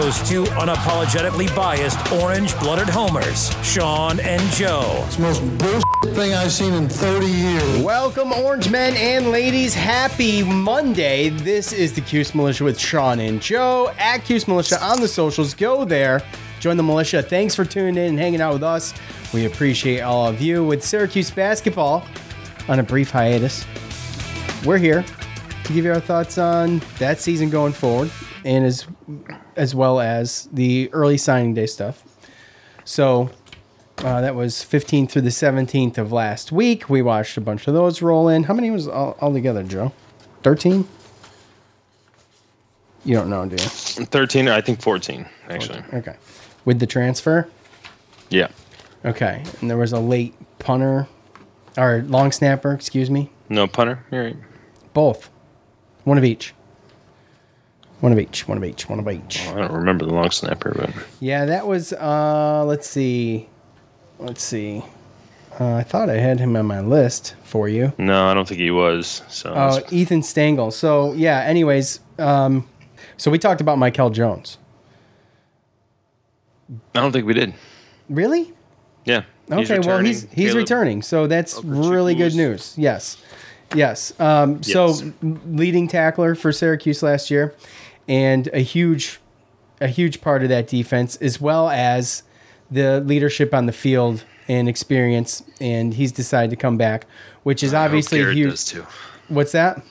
Those two unapologetically biased orange-blooded homers, Sean and Joe. It's the most bullshit thing I've seen in 30 years. Welcome, Orange men and ladies. Happy Monday. This is the Cuse Militia with Sean and Joe at Cuse Militia on the socials. Go there, join the militia. Thanks for tuning in and hanging out with us. We appreciate all of you. With Syracuse basketball on a brief hiatus, we're here to give you our thoughts on that season going forward and as as well as the early signing day stuff. So uh, that was 15th through the 17th of last week. We watched a bunch of those roll in. How many was all, all together, Joe? 13? You don't know, do you? 13 or I think 14 actually. Okay. With the transfer? Yeah. Okay. And there was a late punter or long snapper, excuse me. No punter. You're right. Both. One of each. One of each. One of each. One of each. I don't remember the long snapper, but Yeah, that was uh let's see. Let's see. Uh, I thought I had him on my list for you. no, I don't think he was. So Oh, it's- Ethan Stengel. So yeah. Anyways, um, so we talked about Mikel Jones. I don't think we did. Really? Yeah. he's Okay. well, he's returning. he's Caleb- returning. So that's really good news. Yes. Yes. Um, so leading tackler for Syracuse last year, and a huge, a huge part of that defense, as well as the leadership on the field and experience. And he's decided to come back, which is I hope obviously Garrett huge. does too. What's that?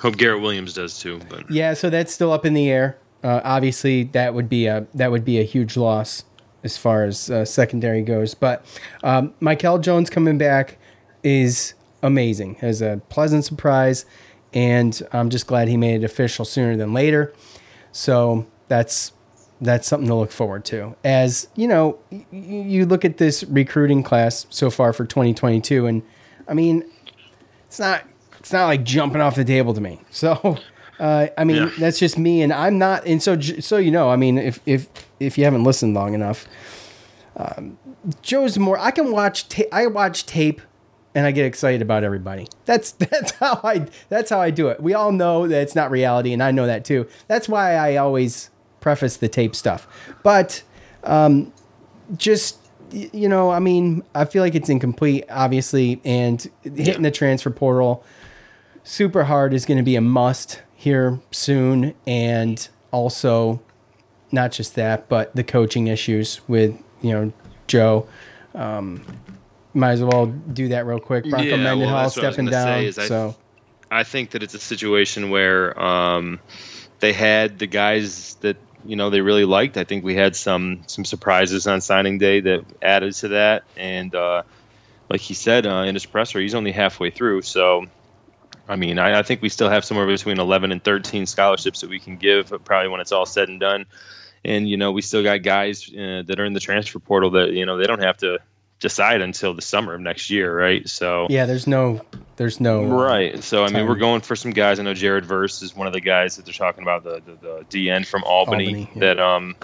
Hope Garrett Williams does too. But Yeah, so that's still up in the air. Uh, obviously, that would be a that would be a huge loss as far as uh, secondary goes. But um, Mikel Jones coming back is amazing. As a pleasant surprise, and I'm just glad he made it official sooner than later. So that's that's something to look forward to. As you know, y- you look at this recruiting class so far for 2022, and I mean, it's not it's not like jumping off the table to me. So, uh, I mean, Yeah. that's just me, and I'm not. And so, so you know, I mean, if if if you haven't listened long enough, um, Joe's more. I can watch. Ta- I watch tape, and I get excited about everybody. That's that's how I that's how I do it. We all know that it's not reality, and I know that too. That's why I always preface the tape stuff. But um, just you know, I mean, I feel like it's incomplete, obviously, and hitting the transfer portal super hard is going to be a must here soon, and also not just that, but the coaching issues with you know Joe. Um, might as well do that real quick. Bronco Yeah, well, Mendenhall that's what I was stepping down. is I- so I think that it's a situation where um, they had the guys that you know they really liked. I think we had some some surprises on signing day that added to that, and uh, like he said uh, in his presser, he's only halfway through. So, I mean, I, I think we still have somewhere between 11 and 13 scholarships that we can give, probably when it's all said and done. And you know, we still got guys uh, that are in the transfer portal that you know they don't have to decide until the summer of next year, right? So yeah, there's no, there's no uh, Right. So I mean, we're going for some guys. I know Jared Verse is one of the guys that they're talking about, the the, the DN from Albany, Albany, yeah. that um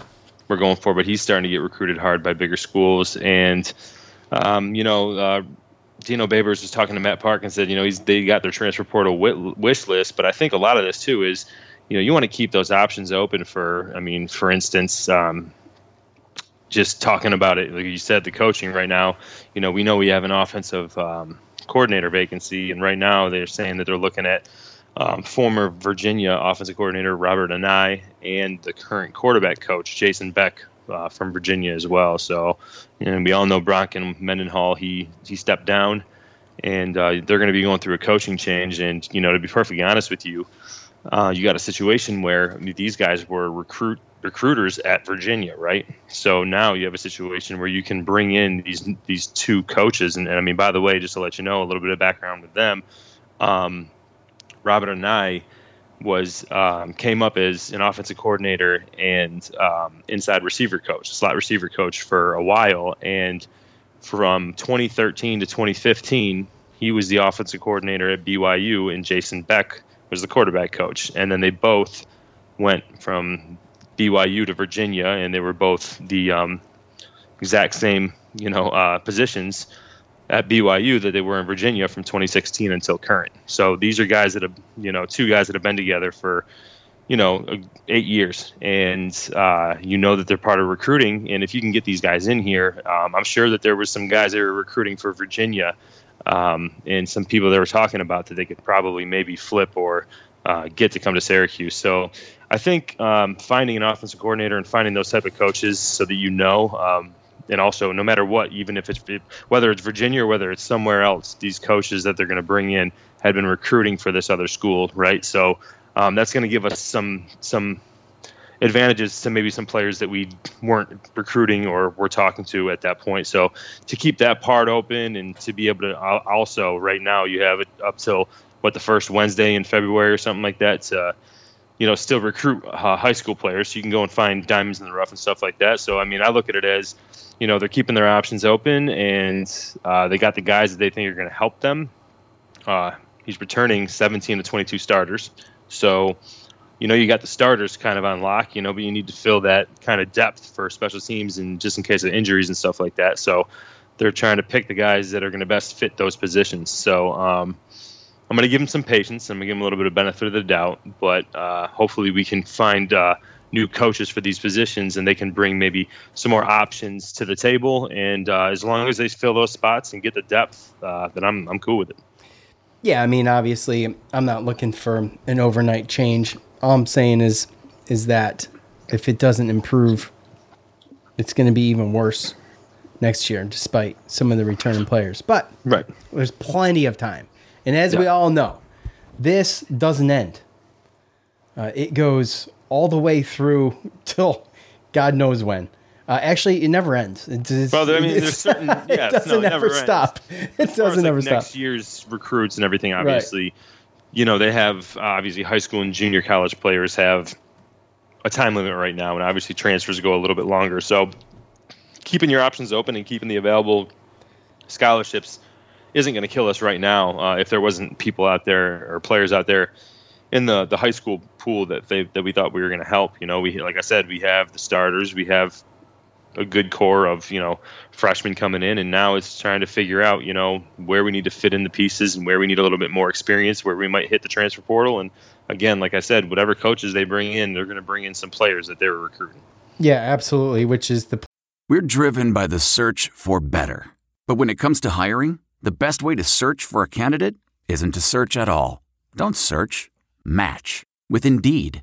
we're going for, but he's starting to get recruited hard by bigger schools. And um, you know, uh, Dino Babers was talking to Matt Park and said, you know, he's they got their transfer portal wit- wish list, but I think a lot of this too is, you know, you want to keep those options open for. I mean, for instance. Um, just talking about it, like you said, the coaching right now, you know, we know we have an offensive um, coordinator vacancy, and right now they're saying that they're looking at um, former Virginia offensive coordinator Robert Anae and the current quarterback coach Jason Beck uh, from Virginia as well. So, know, we all know Bronco Mendenhall. He he stepped down, and uh, they're going to be going through a coaching change. And you know, to be perfectly honest with you, uh, you got a situation where these guys were recruit recruiters at Virginia, right? So now you have a situation where you can bring in these these two coaches, and, and I mean, by the way, just to let you know a little bit of background with them, um, Robert Anae was um, came up as an offensive coordinator and um, inside receiver coach, slot receiver coach for a while, and from 2013 to 2015, he was the offensive coordinator at BYU, and Jason Beck was the quarterback coach, and then they both went from BYU to Virginia, and they were both the um, exact same, you know, uh, positions at BYU that they were in Virginia from 2016 until current. So these are guys that have, you know, two guys that have been together for, you know, eight years, and uh, you know that they're part of recruiting. And if you can get these guys in here, um, I'm sure that there was some guys that were recruiting for Virginia, um, and some people that were talking about that they could probably maybe flip or uh, get to come to Syracuse. So I think um, finding an offensive coordinator and finding those type of coaches so that you know, um, and also no matter what, even if it's whether it's Virginia or whether it's somewhere else, these coaches that they're going to bring in had been recruiting for this other school, right? So um, that's going to give us some some advantages to maybe some players that we weren't recruiting or were talking to at that point. So to keep that part open and to be able to also right now you have it up till what the first Wednesday in February or something like that to you know, still recruit uh, high school players. So you can go and find diamonds in the rough and stuff like that. So I mean, I look at it as, you know, they're keeping their options open, and uh, they got the guys that they think are going to help them. Uh, he's returning 17 to 22 starters, so you know you got the starters kind of on lock. You know, but you need to fill that kind of depth for special teams and just in case of injuries and stuff like that. So they're trying to pick the guys that are going to best fit those positions. So. Um, I'm going to give them some patience. I'm going to give them a little bit of benefit of the doubt, but uh, hopefully we can find uh, new coaches for these positions and they can bring maybe some more options to the table. And uh, as long as they fill those spots and get the depth, uh, then I'm I'm cool with it. Yeah, I mean, obviously, I'm not looking for an overnight change. All I'm saying is is that if it doesn't improve, it's going to be even worse next year, despite some of the returning players. But right. there's plenty of time. And as yeah. we all know, this doesn't end. Uh, it goes all the way through till God knows when. Uh, actually, it never ends. It's, it's, well, I mean, there's certain. Yeah, it doesn't no, ever stop. It doesn't like ever stop. Next year's recruits and everything, obviously, right. You know, they have obviously high school and junior college players have a time limit right now, and obviously transfers go a little bit longer. So, keeping your options open and keeping the available scholarships isn't going to kill us right now uh, if there wasn't people out there or players out there in the the high school pool that they that we thought we were going to help. You know, we like I said, we have the starters, we have a good core of you know freshmen coming in, and now it's trying to figure out you know where we need to fit in the pieces and where we need a little bit more experience, where we might hit the transfer portal. And again, like I said, whatever coaches they bring in, they're going to bring in some players that they're recruiting. Yeah, absolutely. Which is the we're driven by the search for better, but when it comes to hiring. The best way to search for a candidate isn't to search at all. Don't search, match with Indeed.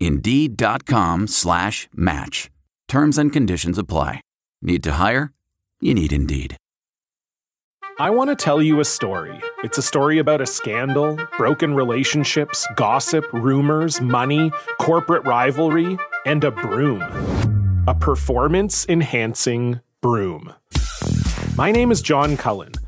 Indeed.com slash match. Terms and conditions apply. Need to hire? You need Indeed. I want to tell you a story. It's a story about a scandal, broken relationships, gossip, rumors, money, corporate rivalry, and a broom. A performance enhancing broom. My name is John Cullen.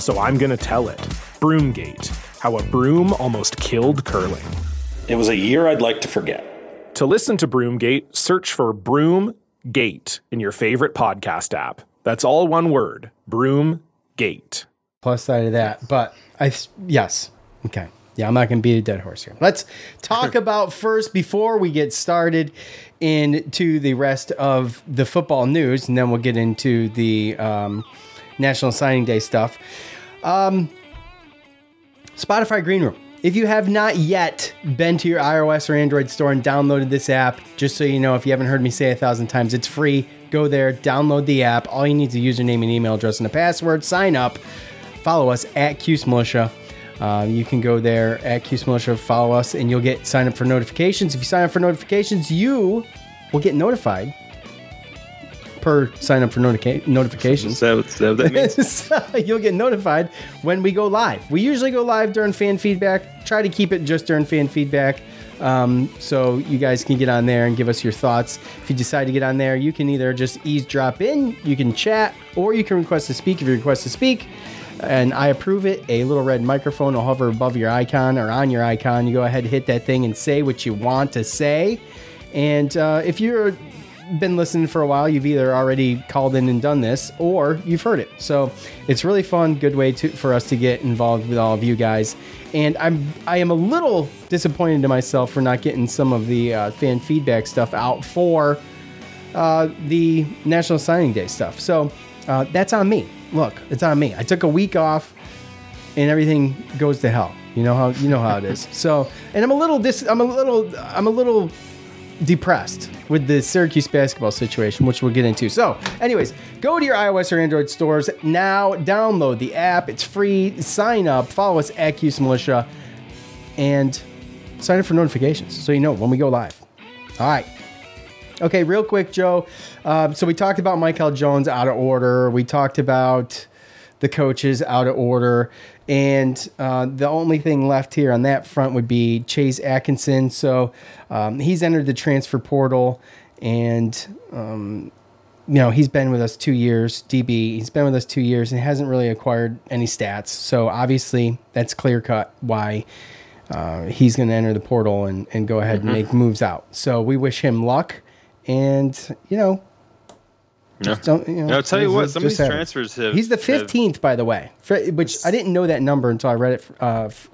so I'm going to tell it. Broomgate How a Broom Almost Killed Curling. It was a year I'd like to forget. To listen to Broomgate, search for Broomgate in your favorite podcast app. That's all one word Broomgate. Plus side of that, but I, yes. Okay. Yeah, I'm not going to beat a dead horse here. Let's talk about first before we get started into the rest of the football news, and then we'll get into the um, National Signing Day stuff. Um, Spotify Green Room. If you have not yet been to your iOS or Android store and downloaded this app, just so you know, if you haven't heard me say a thousand times, it's free. Go there, download the app. All you need is a username and email address and a password. Sign up. Follow us at Cuse Militia. Uh, you can go there at Cuse Militia, follow us, and you'll get sign up for notifications. If you sign up for notifications, you will get notified per sign up for notica- notifications. That, is that what that means? You'll get notified when we go live. We usually go live during fan feedback. Try to keep it just during fan feedback. Um, so you guys can get on there and give us your thoughts. If you decide to get on there, you can either just eavesdrop in, you can chat, or you can request to speak if you request to speak. And I approve it. A little red microphone will hover above your icon or on your icon. You go ahead, and hit that thing, and say what you want to say. And uh, if you're been listening for a while, you've either already called in and done this, or you've heard it. So it's really fun, good way to for us to get involved with all of you guys. And I'm I am a little disappointed to myself for not getting some of the uh, fan feedback stuff out for uh, the National Signing Day stuff. So uh, that's on me. Look, it's on me. I took a week off, and everything goes to hell. You know how you know how it is. So, and I'm a little dis. I'm a little. I'm a little depressed with the Syracuse basketball situation, which we'll get into. So, anyways, go to your iOS or Android stores now, download the app. It's free. Sign up, follow us at Cuse Militia, and sign up for notifications so you know when we go live. All right. Okay, real quick, Joe. Uh, so we talked about Mikel Jones out of order. We talked about the coaches out of order. And uh, the only thing left here on that front would be Chase Atkinson. So um, he's entered the transfer portal and, um, you know, he's been with us two years, DB. He's been with us two years and hasn't really acquired any stats. So obviously, that's clear cut why uh, he's going to enter the portal and, and go ahead Mm-hmm. and make moves out. So we wish him luck. And, you know. Just don't, you know, Now, I'll tell you what, some of these transfers have. He's the have- fifteenth, by the way, for- which I didn't know that number until I read it uh, f-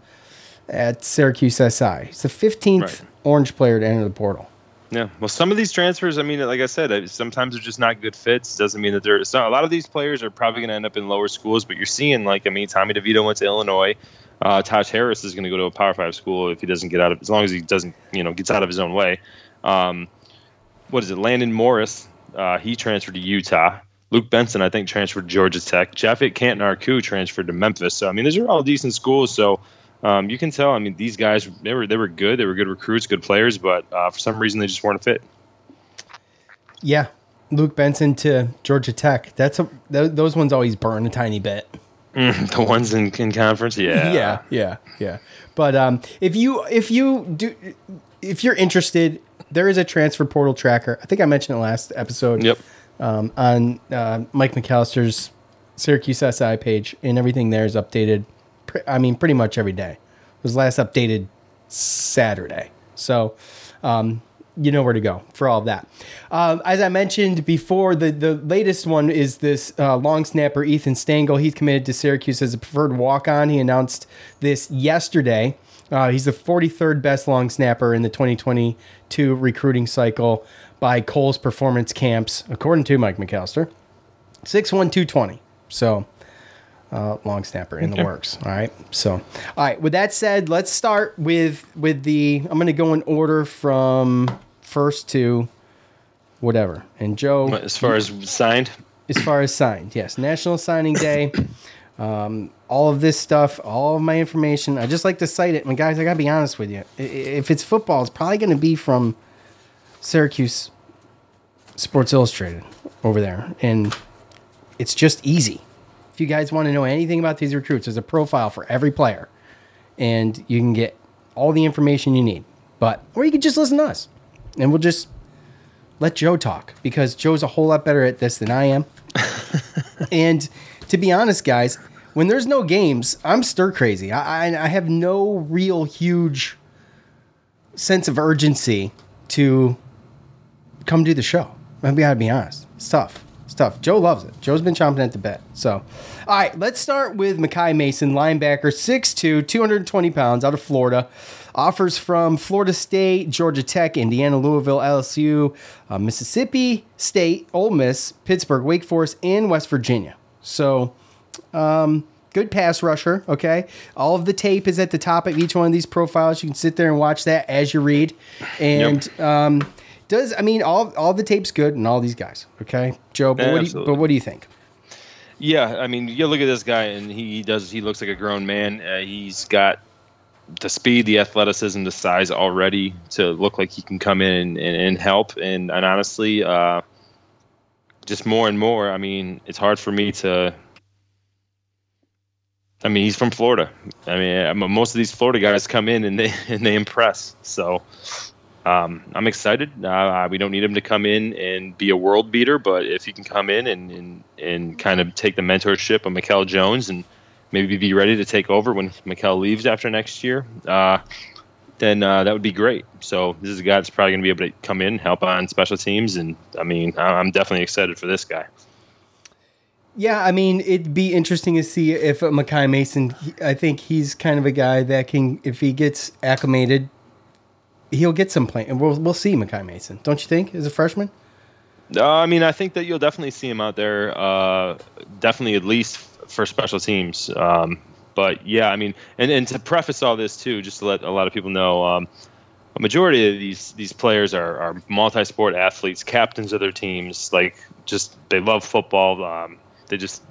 at Syracuse SI. He's the fifteenth Right. Orange player to enter the portal. Yeah, well, some of these transfers, I mean, like I said, sometimes they're just not good fits. Doesn't mean that they're. So a lot of these players are probably going to end up in lower schools, but you're seeing, like, I mean, Tommy DeVito went to Illinois. Uh, Tosh Harris is going to go to a Power Five school if he doesn't get out of, as long as he doesn't, you know, gets out of his own way. Um, what is it? Landon Morris, uh, he transferred to Utah. Luke Benson, I think, transferred to Georgia Tech. Japhet Canton-Arcu transferred to Memphis. So I mean, those are all decent schools. So um, you can tell. I mean, these guys they were they were good. They were good recruits, good players, but uh, for some reason they just weren't a fit. Yeah, Luke Benson to Georgia Tech. That's a th- those ones always burn a tiny bit. Mm, the ones in, in conference, yeah, yeah, yeah, yeah. But um, if you if you do if you're interested, there is a transfer portal tracker. I think I mentioned it last episode. Yep. Um, on uh, Mike McAllister's Syracuse SI page, and everything there is updated. Pre- I mean, pretty much every day. It was last updated Saturday, so um, you know where to go for all of that. Um, as I mentioned before, the the latest one is this uh, long snapper Ethan Stengel. He's committed to Syracuse as a preferred walk on. He announced this yesterday. Uh, he's the 43rd best long snapper in the 2022 recruiting cycle by Kohl's Performance Camps, according to Mike McAllister. 6'1", 220. So, uh, long snapper in the Okay. works. All right. So, all right. With that said, let's start with with the. I'm going to go in order from first to whatever. And Joe, As far as signed, as far as signed, yes, National Signing Day. Um, all of this stuff, all of my information. I just like to cite it. And guys, I gotta be honest with you. If it's football, it's probably going to be from Syracuse Sports Illustrated over there, and it's just easy. If you guys want to know anything about these recruits, there's a profile for every player, and you can get all the information you need. But or you can just listen to us, and we'll just let Joe talk because Joe's a whole lot better at this than I am. and to be honest, guys, when there's no games, I'm stir crazy. I, I, I have no real huge sense of urgency to come do the show. I gotta be honest. It's tough. It's tough. Joe loves it. Joe's been chomping at the bit. So, all right, let's start with Makai Mason, linebacker, 6'2, 220 pounds, out of Florida. Offers from Florida State, Georgia Tech, Indiana, Louisville, LSU, uh, Mississippi State, Ole Miss, Pittsburgh, Wake Forest, and West Virginia. So, um, good pass rusher. Okay, all of the tape is at the top of each one of these profiles. You can sit there and watch that as you read. And yep. um, does I mean all all the tape's good and all these guys. Okay, Joe. But, yeah, what, do you, but what do you think? Yeah, I mean, you look at this guy, and he does. He looks like a grown man. Uh, he's got the speed, the athleticism, the size already to look like he can come in and, and, and help. And, and honestly, uh, just more and more. I mean, it's hard for me to. I mean, he's from Florida. I mean, most of these Florida guys come in and they and they impress. So um, I'm excited. Uh, we don't need him to come in and be a world beater, but if he can come in and and, and kind of take the mentorship of Mikel Jones and maybe be ready to take over when Mikel leaves after next year, uh, then uh, that would be great. So this is a guy that's probably going to be able to come in, help on special teams, and I mean, I'm definitely excited for this guy. Yeah, I mean, it'd be interesting to see if Makai Mason. I think he's kind of a guy that can, if he gets acclimated, he'll get some play, and we'll we'll see Makai Mason. Don't you think, as a freshman? Uh, I mean, I think that you'll definitely see him out there. Uh, definitely, at least for special teams. Um, but yeah, I mean, and, and to preface all this too, just to let a lot of people know, um, a majority of these these players are, are multi-sport athletes, captains of their teams. Like, just they love football. Um, they just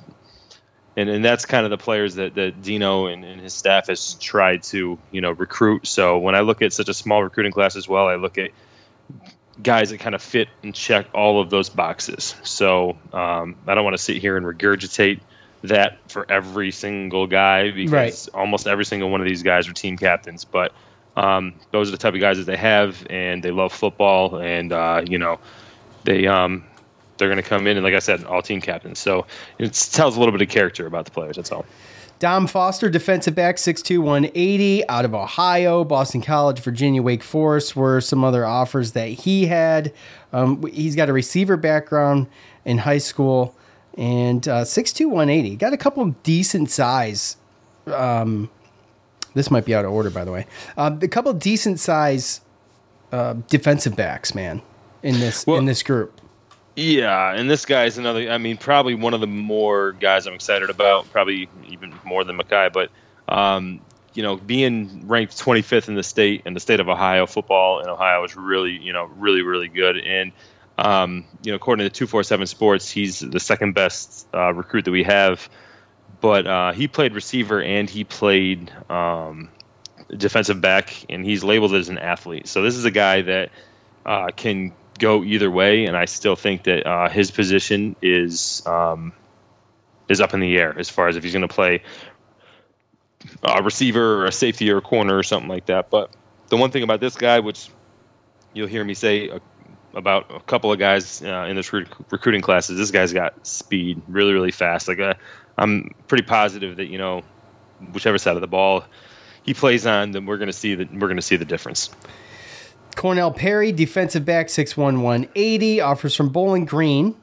and, and that's kind of the players that, that Dino and, and his staff has tried to you know recruit. So when I look at such a small recruiting class as well, I look at guys that kind of fit and check all of those boxes. So um, I don't want to sit here and regurgitate that for every single guy because right. almost every single one of these guys are team captains. But um, those are the type of guys that they have, and they love football, and uh, you know, they um, they're going to come in and, like I said, all team captains. So it tells a little bit of character about the players. That's all. Dom Foster, defensive back, 6'2", 180, out of Ohio, Boston College, Virginia, Wake Forest were some other offers that he had. Um, he's got a receiver background in high school and uh, 6'2", 180. Got a couple decent size. Um, this might be out of order, by the way. Uh, a couple decent size uh, defensive backs, man, in this well, in this group. Yeah, and this guy is another. I mean, probably one of the more guys I'm excited about. Probably even more than Makai, but um, you know, being ranked 25th in the state in the state of Ohio, football in Ohio is really, you know, really, really good. And um, you know, according to 247 Sports, he's the second best uh, recruit that we have. But uh, he played receiver and he played um, defensive back, and he's labeled as an athlete. So this is a guy that uh, can go either way, and I still think that uh, his position is um, is up in the air as far as if he's going to play a receiver or a safety or a corner or something like that. But the one thing about this guy, which you'll hear me say uh, about a couple of guys uh, in this rec- recruiting classes, this guy's got speed, really, really fast. Like uh, I'm pretty positive that you know, whichever side of the ball he plays on, then we're going to see that we're going to see the difference. Cornell Perry, defensive back, 6'1", 180, offers from Bowling Green,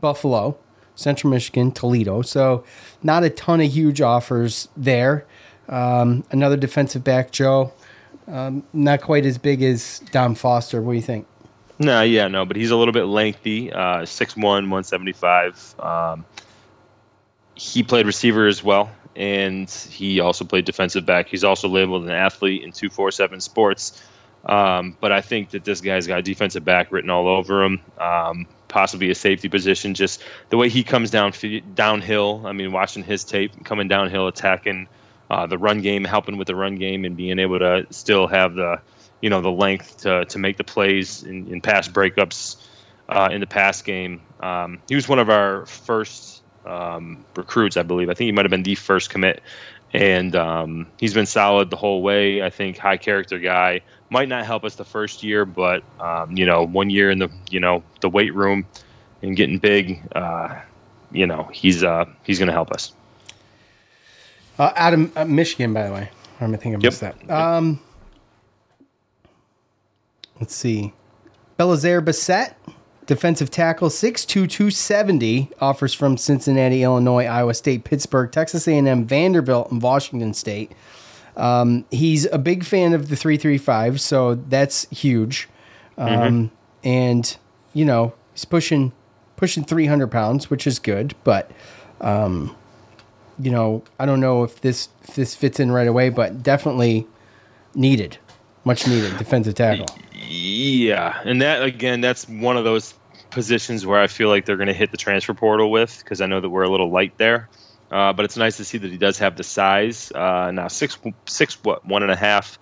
Buffalo, Central Michigan, Toledo. So not a ton of huge offers there. Um, another defensive back, Joe, um, not quite as big as Dom Foster. What do you think? No, yeah, no, but he's a little bit lengthy, uh, 6'1", 175. Um, he played receiver as well, and he also played defensive back. He's also labeled an athlete in 247 Sports. Um, but I think that this guy's got defensive back written all over him. Um, possibly a safety position. Just the way he comes down downhill. I mean, watching his tape coming downhill, attacking uh, the run game, helping with the run game, and being able to still have the you know the length to, to make the plays in, in pass breakups uh, in the pass game. Um, he was one of our first um, recruits, I believe. I think he might have been the first commit, and um, he's been solid the whole way. I think high character guy might not help us the first year, but um, you know, one year in the you know the weight room and getting big, uh, you know, he's uh, he's going to help us. Uh, out of uh, Michigan, by the way. I think I missed yep. that. Um, let's see. Belazaire Bassett, defensive tackle, 6'2", 270, offers from Cincinnati, Illinois, Iowa State, Pittsburgh, Texas A&M, Vanderbilt, and Washington State. Um, he's a big fan of the 335, so that's huge. Um, mm-hmm. And, you know, he's pushing pushing 300 pounds, which is good, but um, you know, I don't know if this if this fits in right away, but definitely needed, much needed defensive tackle. Yeah, and that again, that's one of those positions where I feel like they're going to hit the transfer portal with because I know that we're a little light there. Uh, but it's nice to see that he does have the size. Uh, now six six what one and a half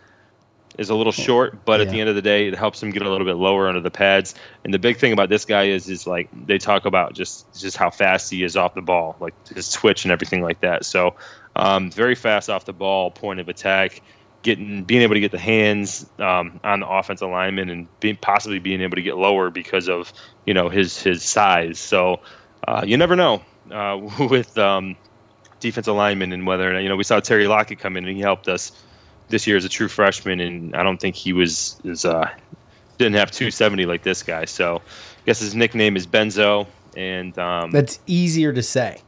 is a little short, but yeah. at the end of the day, it helps him get a little bit lower under the pads. And the big thing about this guy is, is like they talk about just just how fast he is off the ball, like his twitch and everything like that. So um, very fast off the ball, point of attack, getting being able to get the hands um, on the offensive lineman and being possibly being able to get lower because of you know his his size. So uh, you never know uh, with um, lineman and whether you know we saw Terry Lockett come in and he helped us this year as a true freshman, and I don't think he was is uh, didn't have 270 like this guy. So I guess his nickname is Benzo, and um, that's easier to say.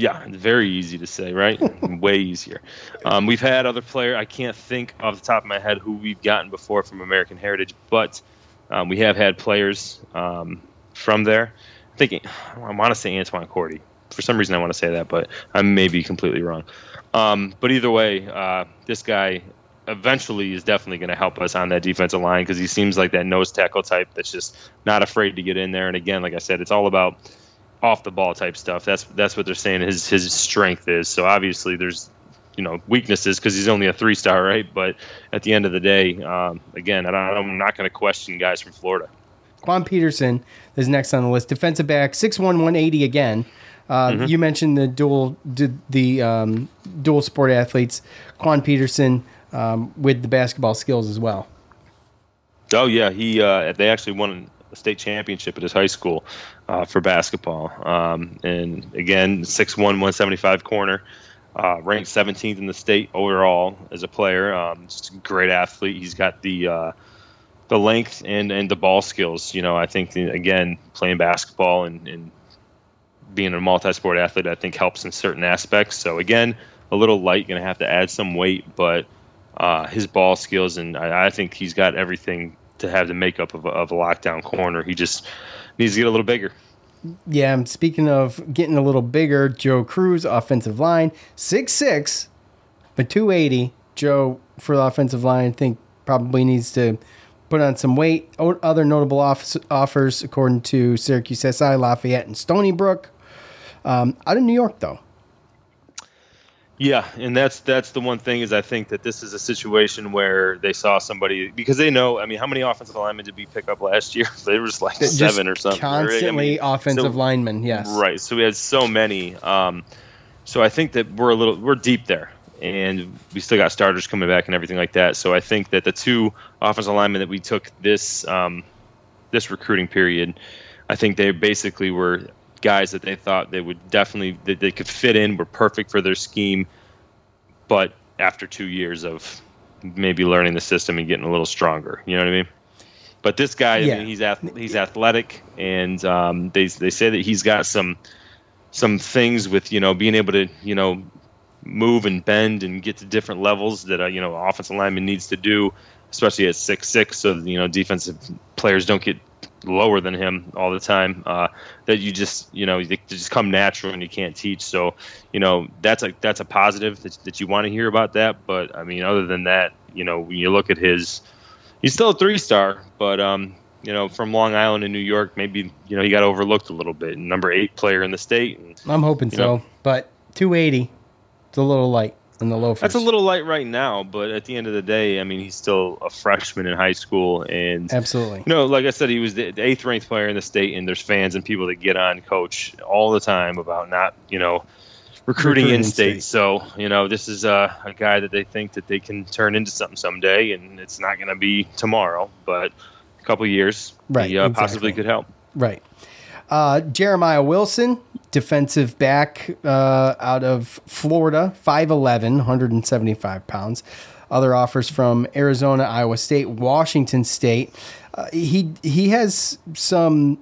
Yeah, very easy to say, right? Way easier. Um, we've had other player. I can't think off the top of my head who we've gotten before from American Heritage, but um, we have had players um, from there. I'm thinking, I want to say Antwan Cordy. For some reason, I want to say that, but I may be completely wrong. Um, but either way, uh, this guy eventually is definitely going to help us on that defensive line because he seems like that nose tackle type that's just not afraid to get in there. And again, like I said, it's all about off the ball type stuff. That's that's what they're saying his his strength is. So obviously there's you know weaknesses because he's only a three star, right? But at the end of the day, um, again, I am not going to question guys from Florida. Quan Peterson is next on the list. Defensive back, 6'1", 180 again. Uh, mm-hmm. You mentioned the dual the um, dual sport athletes, Quan Peterson um, with the basketball skills as well. Oh yeah, he uh, they actually won a state championship at his high school uh, for basketball. Um, and again, 6'1", 175 corner, uh, ranked 17th in the state overall as a player. Um, just a great athlete. He's got the uh, the length and, and the ball skills. You know, I think again playing basketball and, and being a multi-sport athlete, I think helps in certain aspects. So again, a little light, going to have to add some weight, but uh, his ball skills and I, I, think he's got everything to have the makeup of of a lockdown corner. He just needs to get a little bigger. Yeah, I'm speaking of getting a little bigger, Joe Cruz, offensive line, six six, but 280. Joe, for the offensive line, I think probably needs to put on some weight. Other notable offers, according to Syracuse SI, Lafayette, and Stony Brook. Um, out of New York, though. Yeah, and that's that's the one thing is I think that this is a situation where they saw somebody because they know. I mean, how many offensive linemen did we pick up last year? They were just like just seven or something. Constantly right? I mean, offensive so, linemen, yes. Right. So we had so many. Um, so I think that we're a little we're deep there, and we still got starters coming back and everything like that. So I think that the two offensive linemen that we took this um, this recruiting period, I think they basically were guys that they thought they would definitely that they could fit in, were perfect for their scheme, but after two years of maybe learning the system and getting a little stronger, you know what I mean? But this guy, yeah. I mean, he's ath- he's athletic, and um, they they say that he's got some some things with you know being able to you know move and bend and get to different levels that a you know offensive lineman needs to do, especially at six six, so you know defensive players don't get lower than him all the time. Uh, that you just you know they just come natural and you can't teach. So you know that's a that's a positive that, that you want to hear about that. But I mean, other than that, you know when you look at his, he's still a three star, but um, you know, from Long Island in New York, maybe you know he got overlooked a little bit. Number eight player in the state. And, I'm hoping so, know. but 280, it's a little light in the loafers. That's a little light right now, but at the end of the day, I mean, he's still a freshman in high school, and Absolutely. you know, like I said, he was the, the eighth ranked player in the state, and there's fans and people that get on coach all the time about not, you know, recruiting, Recruiting in state. So you know, this is uh, a guy that they think that they can turn into something someday, and it's not going to be tomorrow, but a couple years, Right, he uh, exactly. possibly could help. Right. Uh, Jeremiah Wilson, defensive back uh, out of Florida, 5'11, 175 pounds. Other offers from Arizona, Iowa State, Washington State. Uh, he he has some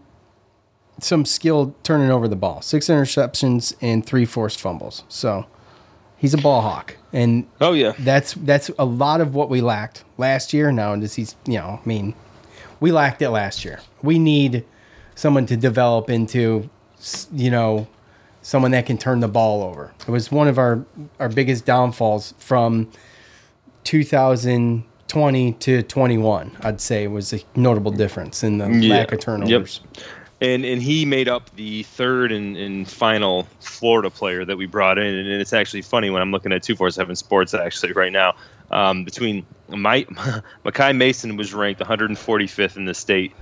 some skill turning over the ball. Six interceptions and three forced fumbles. So he's a ball hawk, and oh yeah, that's that's a lot of what we lacked last year. Now, does he's you know, I mean, we lacked it last year. We need someone to develop into, you know, someone that can turn the ball over. It was one of our our biggest downfalls from 2020 to 21. I'd say was a notable difference in the lack of turnovers. Yep. And and he made up the third and, and final Florida player that we brought in. And it's actually funny when I'm looking at 247 Sports actually right now. Um, between my, Makai Mason was ranked 145th in the state,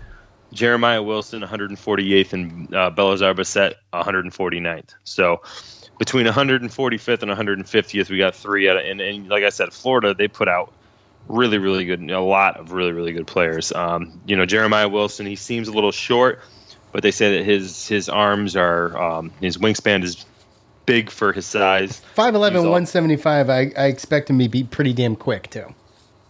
Jeremiah Wilson 148th, and uh, Belazar Bassett 149th. So between 145th and 150th, we got three out of, and, and like I said, Florida they put out really, really good, a lot of really, really good players. Um, you know, Jeremiah Wilson, he seems a little short, but they say that his his arms are, um, his wingspan is big for his size. 5'11", 175. I, I expect him to be pretty damn quick too.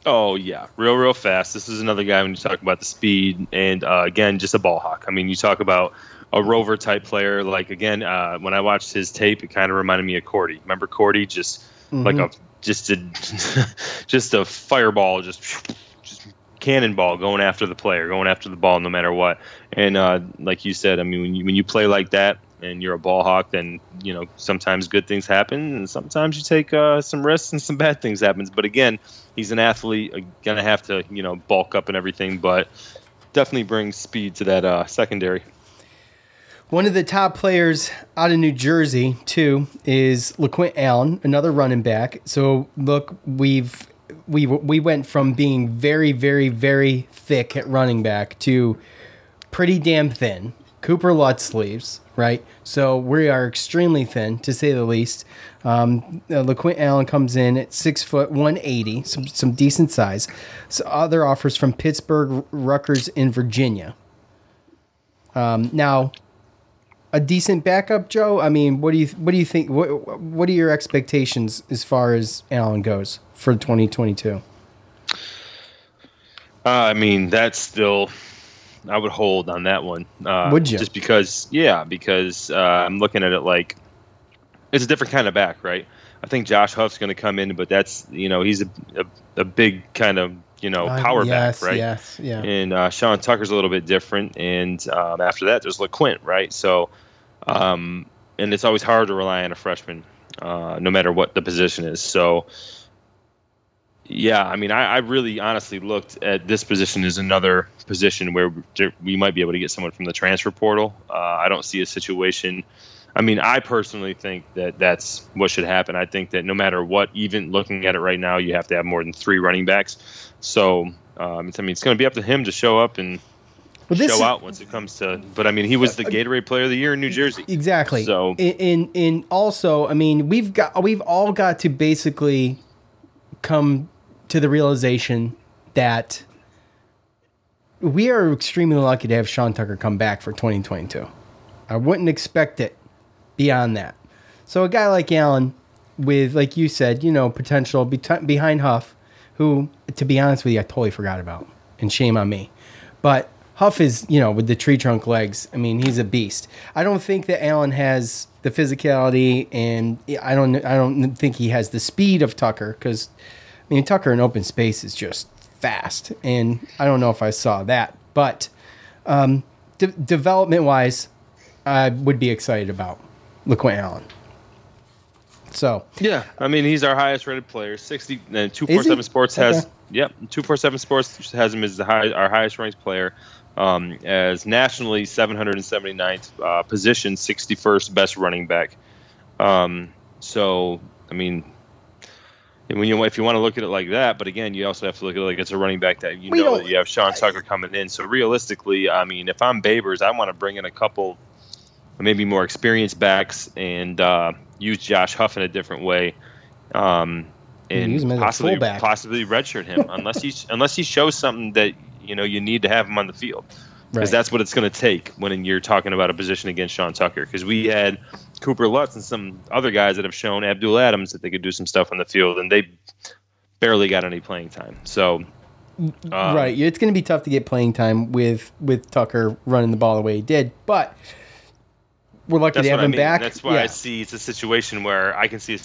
Oh yeah, real real fast. This is another guy when you talk about the speed and uh, again just a ball hawk. I mean, you talk about a rover type player. Like again, uh, when I watched his tape, it kind of reminded me of Cordy. Remember Cordy? Just like a just a just a fireball, just just cannonball going after the player, going after the ball no matter what. And uh, like you said, I mean, when you when you play like that and you're a ball hawk, then you know sometimes good things happen, and sometimes you take uh, some risks and some bad things happens. But again, he's an athlete, uh, gonna have to you know bulk up and everything, but definitely brings speed to that uh, secondary. One of the top players out of New Jersey, too, is LeQuint Allen, another running back. So look, we've we we went from being very, very, very thick at running back to pretty damn thin. Cooper Lutz sleeves, right? So we are extremely thin, to say the least. Um, uh, LeQuint Allen comes in at six foot one eighty, some some decent size. So other offers from Pittsburgh, Rutgers, in Virginia. Um, now, a decent backup, Joe. I mean, what do you what do you think? What what are your expectations as far as Allen goes for 2022? Uh, I mean, that's still. I would hold on that one. Uh, Would you? Just because, yeah, because uh, I'm looking at it like it's a different kind of back, right? I think Josh Huff's going to come in, but that's you know he's a a, a big kind of you know Uh, power yes, back, right? yes, yeah. And uh, Sean Tucker's a little bit different, and um, after that there's LeQuint, right? So, um, and it's always hard to rely on a freshman, uh, no matter what the position is. So. Yeah, I mean, I, I really honestly looked at this position as another position where we might be able to get someone from the transfer portal. Uh, I don't see a situation. I mean, I personally think that that's what should happen. I think that no matter what, even looking at it right now, you have to have more than three running backs. So, um, it's, I mean, it's going to be up to him to show up and Well, show out once it comes to. But I mean, he was the Gatorade Player of the Year in New Jersey. Exactly. So in in also, I mean, we've got we've all got to basically come to the realization that we are extremely lucky to have Sean Tucker come back for 2022. I wouldn't expect it beyond that. So a guy like Allen, with like you said, you know, potential be- behind Huff, who, to be honest with you, I totally forgot about, and shame on me. But Huff is, you know, with the tree trunk legs. I mean, he's a beast. I don't think that Allen has the physicality, and I don't, I don't think he has the speed of Tucker because, I mean, Tucker in open space is just fast, and I don't know if I saw that, but um, de- development wise, I would be excited about LeQuint Allen. So Yeah, I mean he's our highest rated player. Sixty and two four seven Sports has Okay. yep two four seven Sports has him as the high our highest ranked player. um, as nationally 779th uh, position, 61st best running back. Um, so, I mean, when you if you want to look at it like that, but again, you also have to look at it like it's a running back that you We know that you have Sean Tucker coming in. So realistically, I mean, if I'm Babers, I want to bring in a couple, maybe more experienced backs and uh, use Josh Huff in a different way, um, and Use him as possibly possibly redshirt him unless he unless he shows something that you know you need to have him on the field because Right. that's what it's going to take when you're talking about a position against Sean Tucker. Because we had Cooper Lutz and some other guys that have shown Abdul Adams that they could do some stuff on the field, and they barely got any playing time. So, um, right. It's going to be tough to get playing time with with Tucker running the ball the way he did, but we're lucky to have what I him mean. back. That's why I see it's a situation where I can see,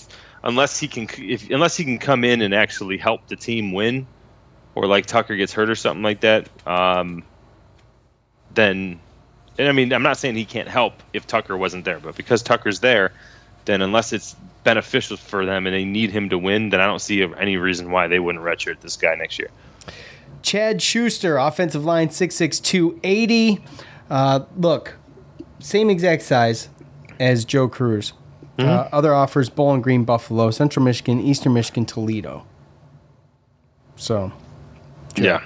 unless he can, if unless he can come in and actually help the team win, or like Tucker gets hurt or something like that, um, then, and I mean, I'm not saying he can't help if Tucker wasn't there, but because Tucker's there, then unless it's beneficial for them and they need him to win, then I don't see any reason why they wouldn't redshirt this guy next year. Chad Schuster, offensive line, 6'6", 280. Uh, look, same exact size as Joe Cruz. Uh, Mm-hmm. other offers: Bowling Green, Buffalo, Central Michigan, Eastern Michigan, Toledo. So, Yeah.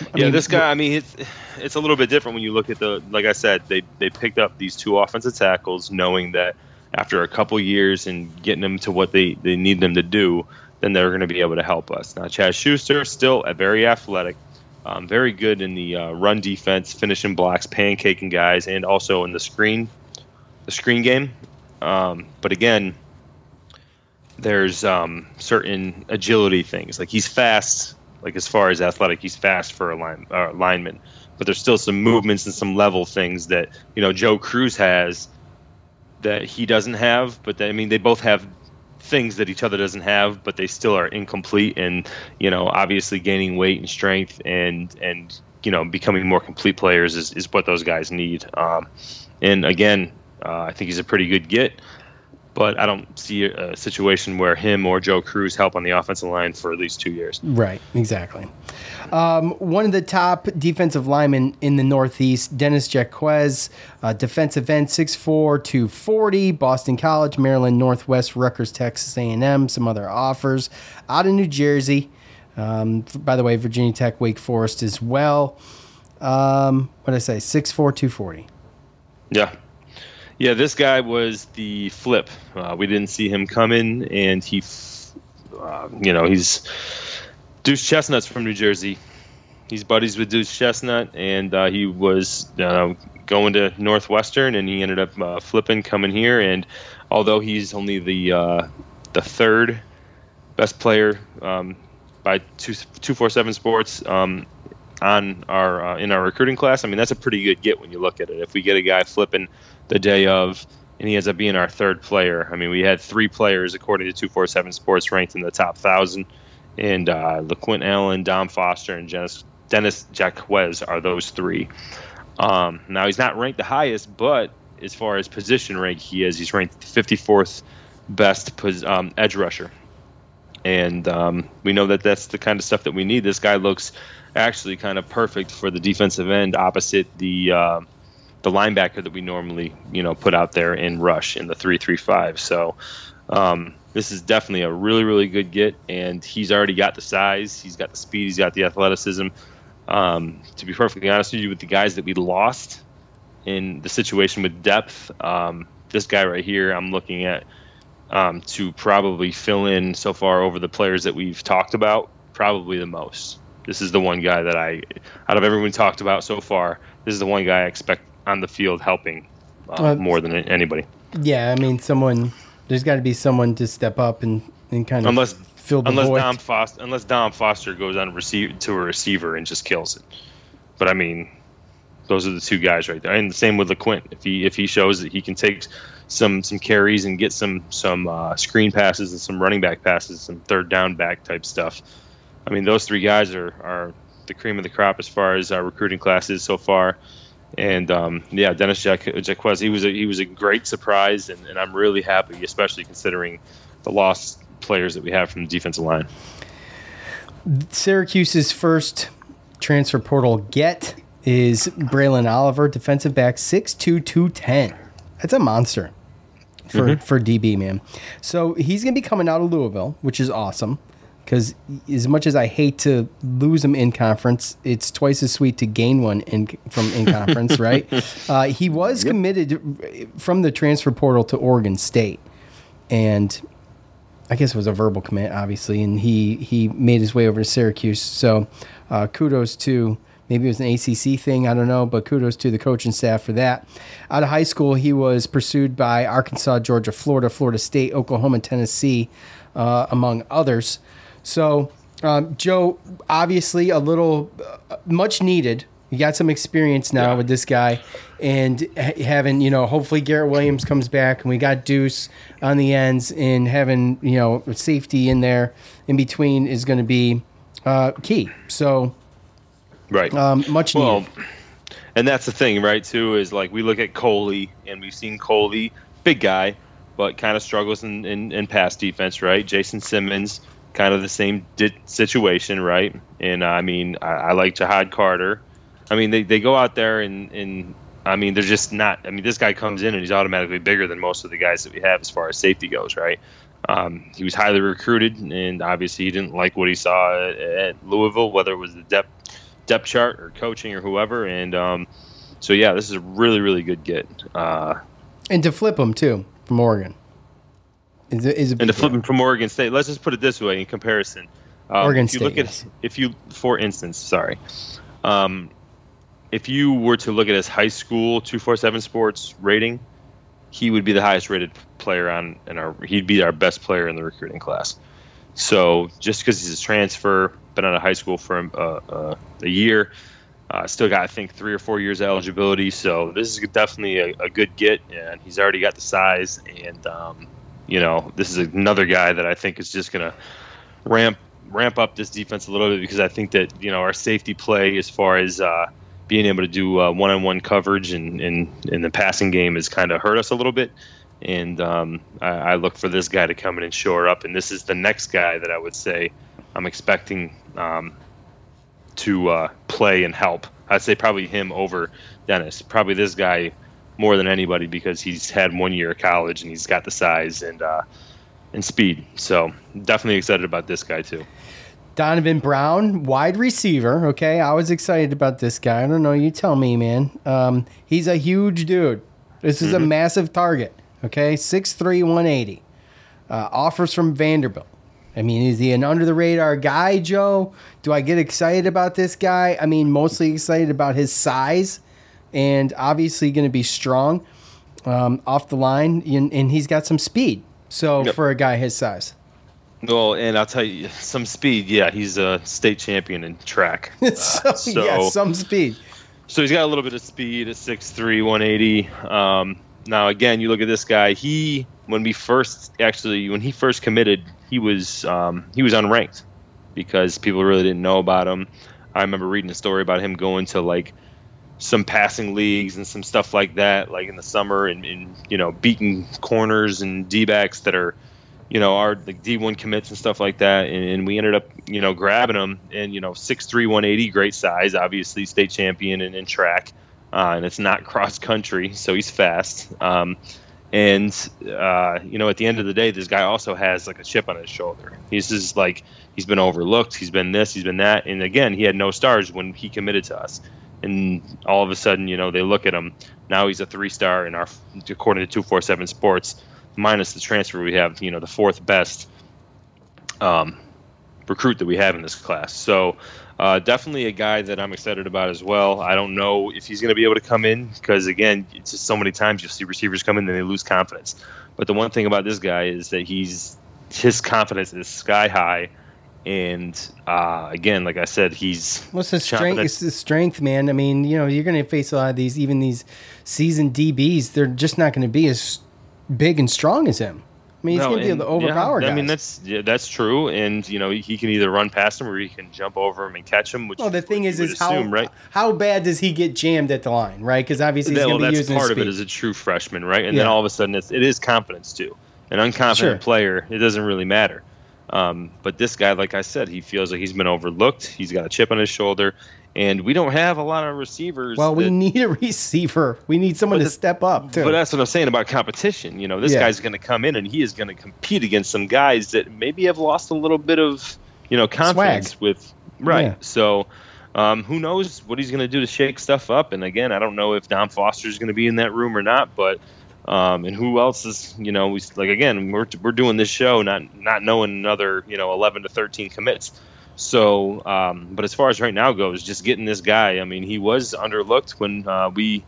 I yeah, mean, this guy. I mean, it's it's a little bit different when you look at the. Like I said, they they picked up these two offensive tackles, knowing that after a couple years and getting them to what they they need them to do, then they're going to be able to help us. Now, Chad Schuster still a very athletic, um, very good in the uh, run defense, finishing blocks, pancaking guys, and also in the screen, the screen game. Um, but again, there's um, certain agility things. Like he's fast, like as far as athletic, he's fast for a line, uh, lineman. But there's still some movements and some level things that you know Joe Cruz has that he doesn't have. But they, I mean, they both have things that each other doesn't have, but they still are incomplete. And you know, obviously, gaining weight and strength and and you know becoming more complete players is, is what those guys need. Um, and again, uh, I think he's a pretty good get but I don't see a, situation where him or Joe Cruz help on the offensive line for at least two years. Right, exactly. Um, one of the top defensive linemen in the Northeast, Dennis Jaquez, uh, defensive end, 6'4", 240, Boston College, Maryland, Northwest, Rutgers, Texas A&M, some other offers out of New Jersey. Um, by the way, Virginia Tech, Wake Forest as well. Um, what did I say? 6'4", 240. Yeah. Yeah, this guy was the flip. Uh, we didn't see him coming, and he, uh, you know, he's Duce Chestnut's from New Jersey. He's buddies with Duce Chestnut, and uh, he was uh, going to Northwestern, and he ended up uh, flipping, coming here. And although he's only the uh, the third best player um, by two two four seven Sports um, on our uh, in our recruiting class, I mean that's a pretty good get when you look at it. If we get a guy flipping the day of, and he ends up being our third player. I mean, we had three players according to two four seven Sports ranked in the top thousand, and uh, LeQuint Allen, Dom Foster, and Dennis, Dennis Jaquez are those three. Um, now he's not ranked the highest, but as far as position rank, he is. He's ranked 54th best pos- um, edge rusher, and um, we know that that's the kind of stuff that we need. This guy looks actually kind of perfect for the defensive end opposite the uh, the linebacker that we normally you know put out there in rush in the three three five. So. Um, this is definitely a really, really good get, and he's already got the size, he's got the speed, he's got the athleticism. Um, to be perfectly honest with you, with the guys that we lost in the situation with depth, um, this guy right here, I'm looking at um, to probably fill in so far over the players that we've talked about, probably the most. This is the one guy that I, out of everyone talked about so far, this is the one guy I expect on the field helping uh, more than anybody. Yeah, I mean, someone. There's got to be someone to step up and, and kind of Unless fill the unless void. Dom Foster, unless Dom Foster goes on receive to a receiver and just kills it. But I mean, those are the two guys right there. And the same with LeQuint. If he if he shows that he can take some some carries and get some some uh, screen passes and some running back passes, some third down back type stuff. I mean, those three guys are are the cream of the crop as far as our recruiting classes so far. And um, yeah, Dennis Jac- Jaquez, he was a, he was a great surprise, and, and I'm really happy, especially considering the lost players that we have from the defensive line. Syracuse's first transfer portal get is Braylon Oliver, defensive back, 6'2", 210. That's a monster for, Mhm. for DB, man. So he's going to be coming out of Louisville, which is awesome. Because as much as I hate to lose him in conference, it's twice as sweet to gain one in from in conference, right? Uh, he was committed from the transfer portal to Oregon State, and I guess it was a verbal commit, obviously, and he he made his way over to Syracuse. So uh, kudos to maybe it was an ACC thing, I don't know, but kudos to the coaching staff for that. Out of high school, he was pursued by Arkansas, Georgia, Florida, Florida State, Oklahoma, and Tennessee, uh, among others. So um, Joe, obviously, a little uh, much needed. You got some experience now with this guy, and ha- having you know, hopefully Garrett Williams comes back, and we got Duce on the ends, and having you know safety in there in between is going to be uh, key. So, right, um, much well, needed. and that's the thing, right? Too is like we look at Coley, and we've seen Coley, big guy, but kind of struggles in, in, in pass defense, right? Jason Simmons, kind of the same di- situation, right? And uh, I mean, I, I like Ja'Had Carter. I mean, they, they go out there and, and I mean, they're just not. I mean, this guy comes in and he's automatically bigger than most of the guys that we have as far as safety goes, right? Um, he was highly recruited, and obviously he didn't like what he saw at, at Louisville, whether it was the depth depth chart or coaching or whoever. And um, so, yeah, this is a really really good get. Uh, And to flip him too from Oregon is a, is a and to deal. flip from Oregon State, let's just put it this way in comparison. Um, Oregon if you State, look yes. if you, for instance, sorry, um, if you were to look at his high school two four seven sports rating, he would be the highest rated player on and our. He'd be our best player in the recruiting class. So just because he's a transfer, been out of high school for uh, uh, a year, uh, still got I think three or four years of eligibility. So this is definitely a, a good get, and he's already got the size. And um, you know, this is another guy that I think is just gonna ramp ramp up this defense a little bit because I think that you know our safety play as far as uh, being able to do uh, one-on-one coverage and in in the passing game has kind of hurt us a little bit. And um, I, I look for this guy to come in and shore up. And this is the next guy that I would say I'm expecting um, to uh, play and help. I'd say probably him over Dennis. Probably this guy more than anybody because he's had one year of college and he's got the size and uh, and speed. So definitely excited about this guy too. Donovan Brown, wide receiver. Okay, I was excited about this guy. I don't know. You tell me, man. Um, he's a huge dude. This is a massive target. Okay, 6'3", 180. Uh, offers from Vanderbilt. I mean, is he an under the radar guy, Joe? Do I get excited about this guy? I mean, mostly excited about his size and obviously going to be strong um, off the line, and, and he's got some speed. So Yep. for a guy his size, Well, and I'll tell you some speed. Yeah, he's a state champion in track. Uh, so, yeah, some speed. So he's got a little bit of speed at 6'3", 180. Um, now, again, you look at this guy. He, when we first actually, when he first committed, he was um, he was unranked because people really didn't know about him. I remember reading a story about him going to like some passing leagues and some stuff like that, like in the summer, and, and you know, beating corners and D backs that are, you know, are like D1 commits and stuff like that. And, and we ended up, you know, grabbing him. And you know, 6'3", 180, great size, obviously state champion in, in track, uh, and it's not cross country, so he's fast. Um, and uh, you know, at the end of the day, this guy also has like a chip on his shoulder. He's just like he's been overlooked. He's been this. He's been that. And again, he had no stars when he committed to us. And all of a sudden, you know, they look at him. Now he's a three star in our, according to two four seven Sports, minus the transfer we have. You know, the fourth best um, recruit that we have in this class. So uh, definitely a guy that I'm excited about as well. I don't know if he's going to be able to come in because again, it's just so many times you'll see receivers come in and they lose confidence. But the one thing about this guy is that he's his confidence is sky high, and uh, again, like I said, he's What's his strength? It's the strength, man. I mean, you know, you're going to face a lot of these, even these seasoned DBs. They're just not going to be as big and strong as him. I mean, he's No, going to be able to overpower yeah, guys. I mean, that's yeah, that's true, and you know he can either run past him or he can jump over him and catch him. Which well, the thing is, is how assume, right? how bad does he get jammed at the line, right? Because obviously he's Yeah, well, going to be that's using part his of it as a true freshman, right? And then all of a sudden, it's, it is confidence too. An unconfident Sure. player, it doesn't really matter. Um, but this guy, like I said, he feels like he's been overlooked. He's got a chip on his shoulder, and we don't have a lot of receivers. Well, we need a receiver. We need someone to the- step up too. But that's what I'm saying about competition. You know, this Yeah. guy's going to come in and he is going to compete against some guys that maybe have lost a little bit of, you know, confidence Swag. with. Right. Yeah. So, um, who knows what he's going to do to shake stuff up? And again, I don't know if Dom Foster is going to be in that room or not, but. Um, and who else is you know we like again we're, we're doing this show not not knowing another you know 11 to 13 commits. So um, but as far as right now goes just getting this guy I mean he was underlooked when uh, we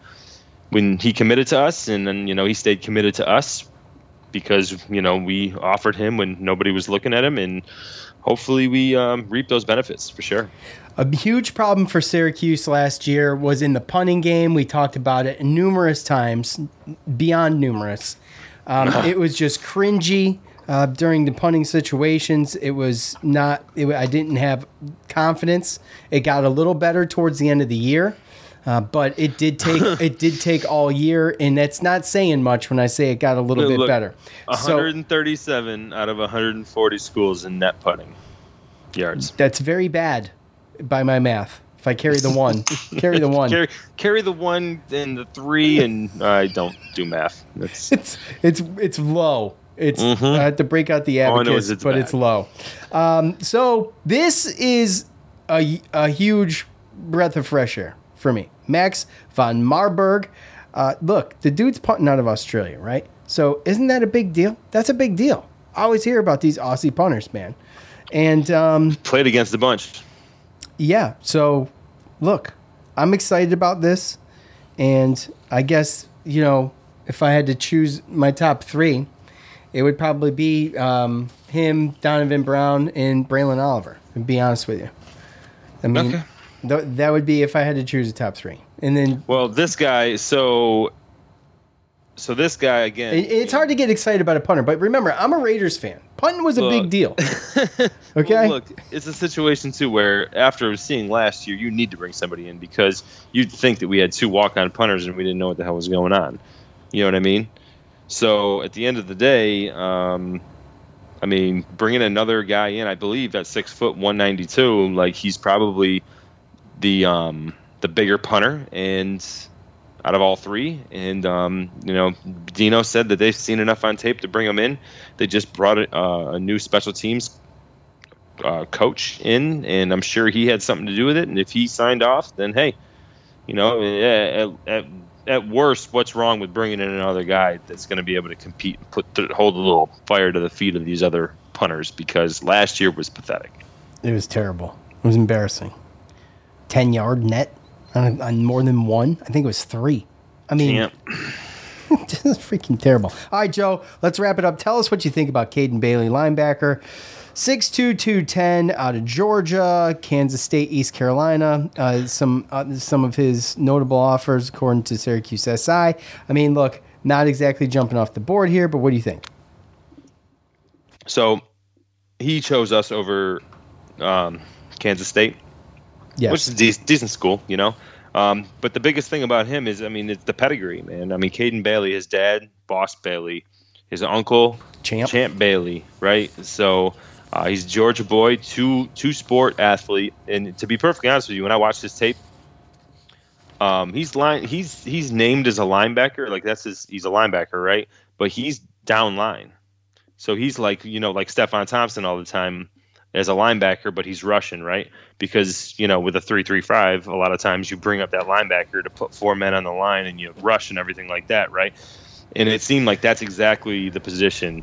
when he committed to us and then you know he stayed committed to us because you know we offered him when nobody was looking at him and hopefully we um, reap those benefits for sure A huge problem for Syracuse last year was in the punting game. We talked about it numerous times, beyond numerous. Um, it was just cringy uh, during the punting situations. It was not. It, I didn't have confidence. It got a little better towards the end of the year, uh, but it did take it did take all year, and that's not saying much when I say it got a little bit Look, better. So 137 out of 140 schools in net putting yards that's very bad by my math. If I carry the one, carry the one. carry, carry the one and the three and I don't do math that's it's it's it's low. It's I have to break out the Mm-hmm. All I know abacus, it's but bad. it's low. Um, so this is a, a huge breath of fresh air for me. Max von Marburg. Uh, look, the dude's punting out of Australia, right? So isn't that a big deal? That's a big deal. I always hear about these Aussie punters, man. And um, played against a bunch yeah, so look, I'm excited about this. And I guess, you know, if I had to choose my top three, it would probably be um, him, Donovan Brown, and Braylon Oliver, to be honest with you. I mean, Okay. th- that would be if I had to choose a top three. And then Well, this guy, so so this guy again. it, it's hard to get excited about a punter, but remember, I'm a Raiders fan. Punting was a big deal. Okay? Well, look, it's a situation too where after seeing last year, you need to bring somebody in because you'd think that we had two walk-on punters and we didn't know what the hell was going on. You know what I mean? So at the end of the day, um, I mean, bringing another guy in, I believe at six foot one ninety two, like he's probably the um, the bigger punter and out of all three. And um, you know, Dino said that they've seen enough on tape to bring him in. They just brought uh, a new special teams uh, coach in, and I'm sure he had something to do with it. And if he signed off, then hey, you know, at, at, at worst, what's wrong with bringing in another guy that's going to be able to compete, and put hold a little fire to the feet of these other punters? Because last year was pathetic. It was terrible. It was embarrassing. 10 yard net on, on more than one. I think it was three. I mean, this is freaking terrible. All right, Joe, let's wrap it up. Tell us what you think about Caden Bailey, linebacker. 62210 out of Georgia, Kansas State, East Carolina. Uh, some uh, some of his notable offers, according to Syracuse SI. I mean, look, not exactly jumping off the board here, but what do you think? So he chose us over um, Kansas State. Yes. which is a de- decent school, you know. Um, but the biggest thing about him is, I mean, it's the pedigree, man. I mean, Caden Bailey, his dad, Boss Bailey, his uncle, Champ, Bailey, right? So uh, he's Georgia boy, two two sport athlete, and to be perfectly honest with you, when I watched this tape, um, he's line he's he's named as a linebacker, like that's his he's a linebacker, right? But he's down line, so he's like you know like Stefon Thompson all the time as a linebacker, but he's Russian, right? Because you know, with a three-three-five, a lot of times you bring up that linebacker to put four men on the line and you rush and everything like that, right? And it seemed like that's exactly the position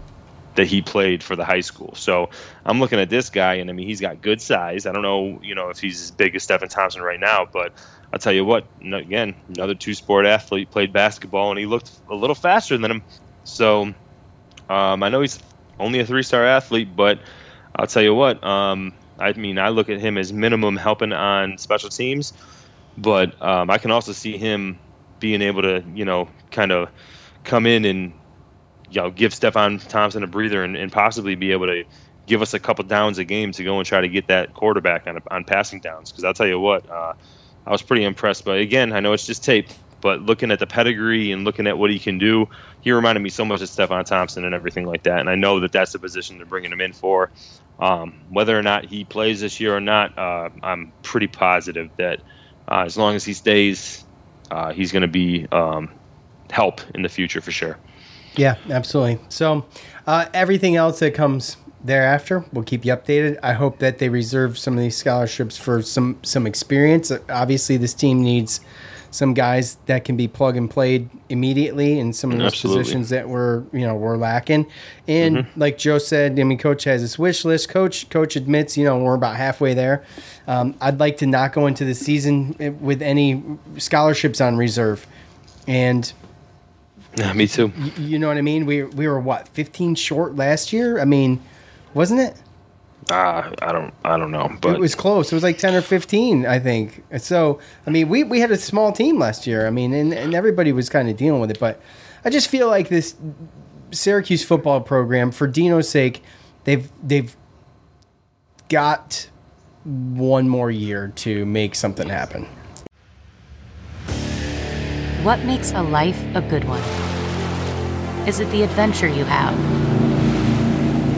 that he played for the high school. So I'm looking at this guy, and I mean, he's got good size. I don't know, you know, if he's as big as Stefon Thompson right now, but I'll tell you what, again, another two-sport athlete played basketball, and he looked a little faster than him. So um, I know he's only a three-star athlete, but I'll tell you what. Um, I mean, I look at him as minimum helping on special teams, but um, I can also see him being able to, you know, kind of come in and you know give Stefon Thompson a breather and, and possibly be able to give us a couple downs a game to go and try to get that quarterback on on passing downs. Because I'll tell you what, uh, I was pretty impressed. But again, I know it's just tape, but looking at the pedigree and looking at what he can do, he reminded me so much of Stefon Thompson and everything like that. And I know that that's the position they're bringing him in for. Um, whether or not he plays this year or not, uh, I'm pretty positive that uh, as long as he stays, uh, he's going to be um, help in the future for sure. Yeah, absolutely. So uh, everything else that comes thereafter, we'll keep you updated. I hope that they reserve some of these scholarships for some some experience. Obviously, this team needs some guys that can be plug and played immediately in some of those Absolutely. positions that were you know were lacking. And Mm-hmm. like Joe said, I mean, coach has his wish list. Coach coach admits, you know, we're about halfway there. Um, I'd like to not go into the season with any scholarships on reserve, and Yeah, me too. y- you know what I mean. We we were what 15 short last year. I mean, wasn't it? Uh, I don't, I don't know, but it was close. It was like 10 or 15, I think. So, I mean, we, we had a small team last year. I mean, and, and everybody was kind of dealing with it. But I just feel like this Syracuse football program, for Dino's sake, they've they've got one more year to make something happen. What makes a life a good one? Is it the adventure you have?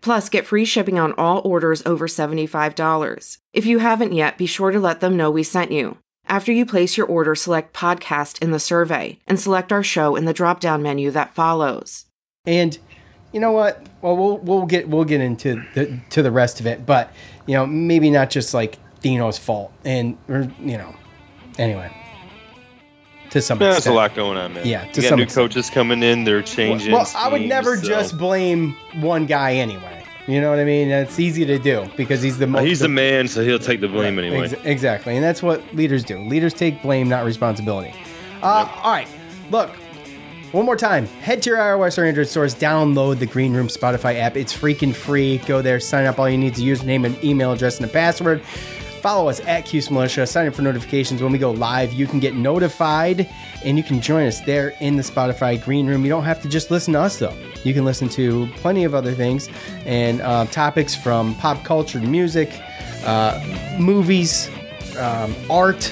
Plus, get free shipping on all orders over $75. If you haven't yet, be sure to let them know we sent you. After you place your order, select podcast in the survey and select our show in the drop down menu that follows. And you know what? Well, we'll we'll get we'll get into the to the rest of it, but you know, maybe not just like Dino's fault, and or you know, anyway. To some Yeah, extent, there's a lot going on, man. Yeah, you to got new extent. coaches coming in. They're changing. Well, I would never so- just blame one guy anyway. You know what I mean? It's easy to do because he's the most. he's the man, so he'll take the blame anyway. Ex- exactly, and that's what leaders do. Leaders take blame, not responsibility. Uh, All right, look. One more time, head to your iOS or Android stores, download the Green Room Spotify app. It's freaking free. Go there, sign up. All you need is a username, an email address, and a password. Follow us at Cuse Militia. Sign up for notifications when we go live. You can get notified and you can join us there in the Spotify Green Room. You don't have to just listen to us, though. You can listen to plenty of other things and uh, topics from pop culture, to music, uh, movies, um, art,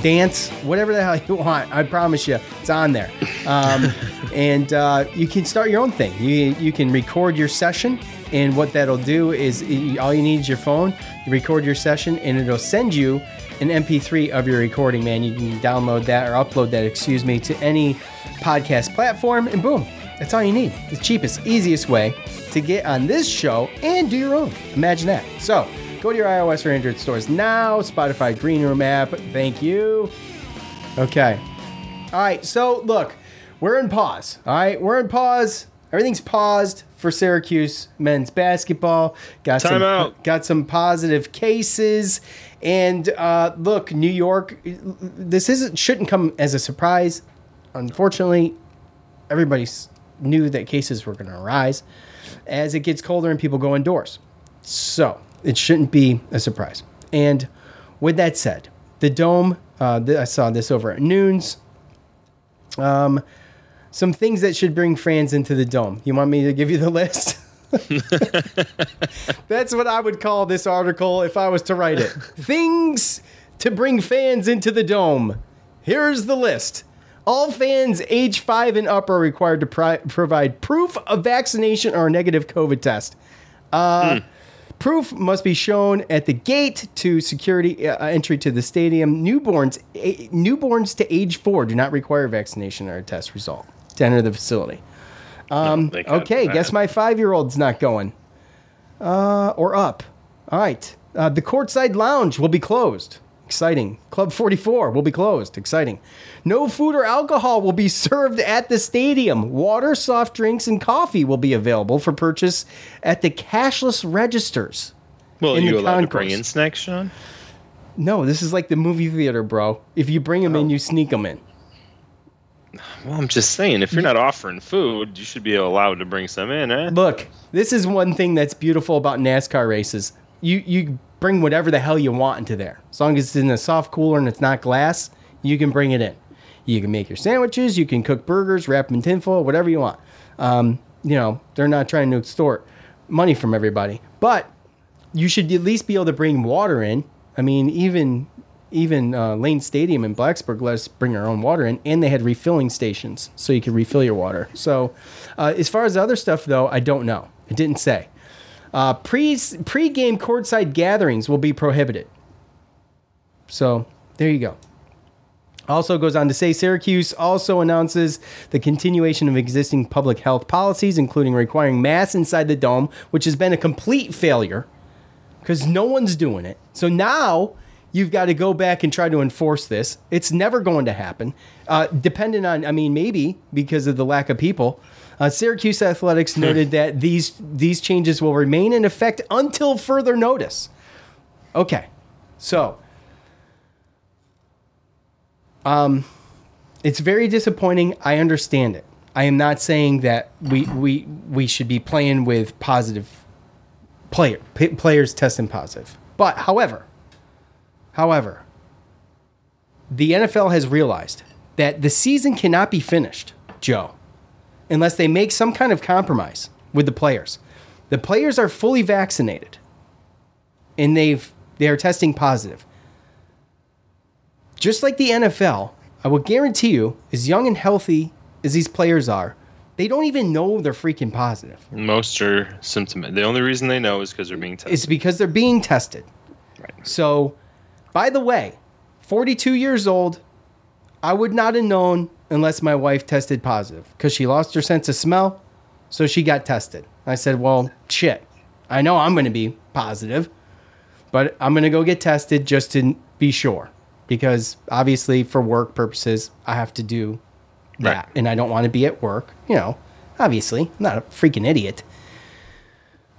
dance, whatever the hell you want. I promise you, it's on there. Um, and uh, you can start your own thing. You you can record your session, and what that'll do is all you need is your phone. You record your session, and it'll send you an MP3 of your recording. Man, you can download that or upload that, excuse me, to any podcast platform, and boom, that's all you need. The cheapest, easiest way to get on this show and do your own. Imagine that. So. Go to your iOS or Android stores now. Spotify Green Room app. Thank you. Okay. All right. So look, we're in pause. All right, we're in pause. Everything's paused for Syracuse men's basketball. Got Time some out. got some positive cases, and uh, look, New York. This isn't shouldn't come as a surprise. Unfortunately, everybody knew that cases were going to rise as it gets colder and people go indoors. So it shouldn't be a surprise. And with that said, the dome. Uh, th- I saw this over at Noons. Um, some things that should bring fans into the dome. You want me to give you the list? That's what I would call this article if I was to write it. things to bring fans into the dome. Here's the list. All fans age 5 and up are required to pri- provide proof of vaccination or a negative COVID test. Uh, Proof must be shown at the gate to security uh, entry to the stadium. Newborns, a, newborns to age four do not require vaccination or a test result to enter the facility. Um, can't okay, guess my five-year-old's not going. Uh, or up. All right. Uh, the courtside lounge will be closed. Exciting. Club 44 will be closed. Exciting. No food or alcohol will be served at the stadium. Water, soft drinks, and coffee will be available for purchase at the cashless registers. Well, in are you the allowed to bring in snacks, Sean? No, this is like the movie theater, bro. If you bring them Oh. in, you sneak them in. Well, I'm just saying, if you're not offering food, you should be allowed to bring some in, eh? Look, this is one thing that's beautiful about NASCAR races. You you bring whatever the hell you want into there. As long as it's in a soft cooler and it's not glass, you can bring it in. You can make your sandwiches, you can cook burgers, wrap them in tinfoil, whatever you want. Um, you know, they're not trying to extort money from everybody. But you should at least be able to bring water in. I mean, even even uh, Lane Stadium in Blacksburg let us bring our own water in, and they had refilling stations so you could refill your water. So, uh, as far as the other stuff though, I don't know. It didn't say. Uh, pre pre-game courtside gatherings will be prohibited. So there you go. Also goes on to say Syracuse also announces the continuation of existing public health policies, including requiring masks inside the dome, which has been a complete failure because no one's doing it. So now you've got to go back and try to enforce this. It's never going to happen. Uh, dependent on, I mean, maybe because of the lack of people. Uh, Syracuse Athletics noted that these these changes will remain in effect until further notice. Okay, so um, it's very disappointing. I understand it. I am not saying that we we we should be playing with positive player p- players testing positive. But however, however, the NFL has realized that the season cannot be finished, Joe, unless they make some kind of compromise with the players. The players are fully vaccinated and they've they are testing positive. Just like the NFL, I will guarantee you, as young and healthy as these players are, they don't even know they're freaking positive. Most are symptomatic. The only reason they know is because they're being tested. It's because they're being tested. Right. So, by the way, 42 years old, I would not have known unless my wife tested positive because she lost her sense of smell. So she got tested. I said, Well, shit, I know I'm going to be positive, but I'm going to go get tested just to be sure because obviously, for work purposes, I have to do that. Right. And I don't want to be at work, you know, obviously, I'm not a freaking idiot.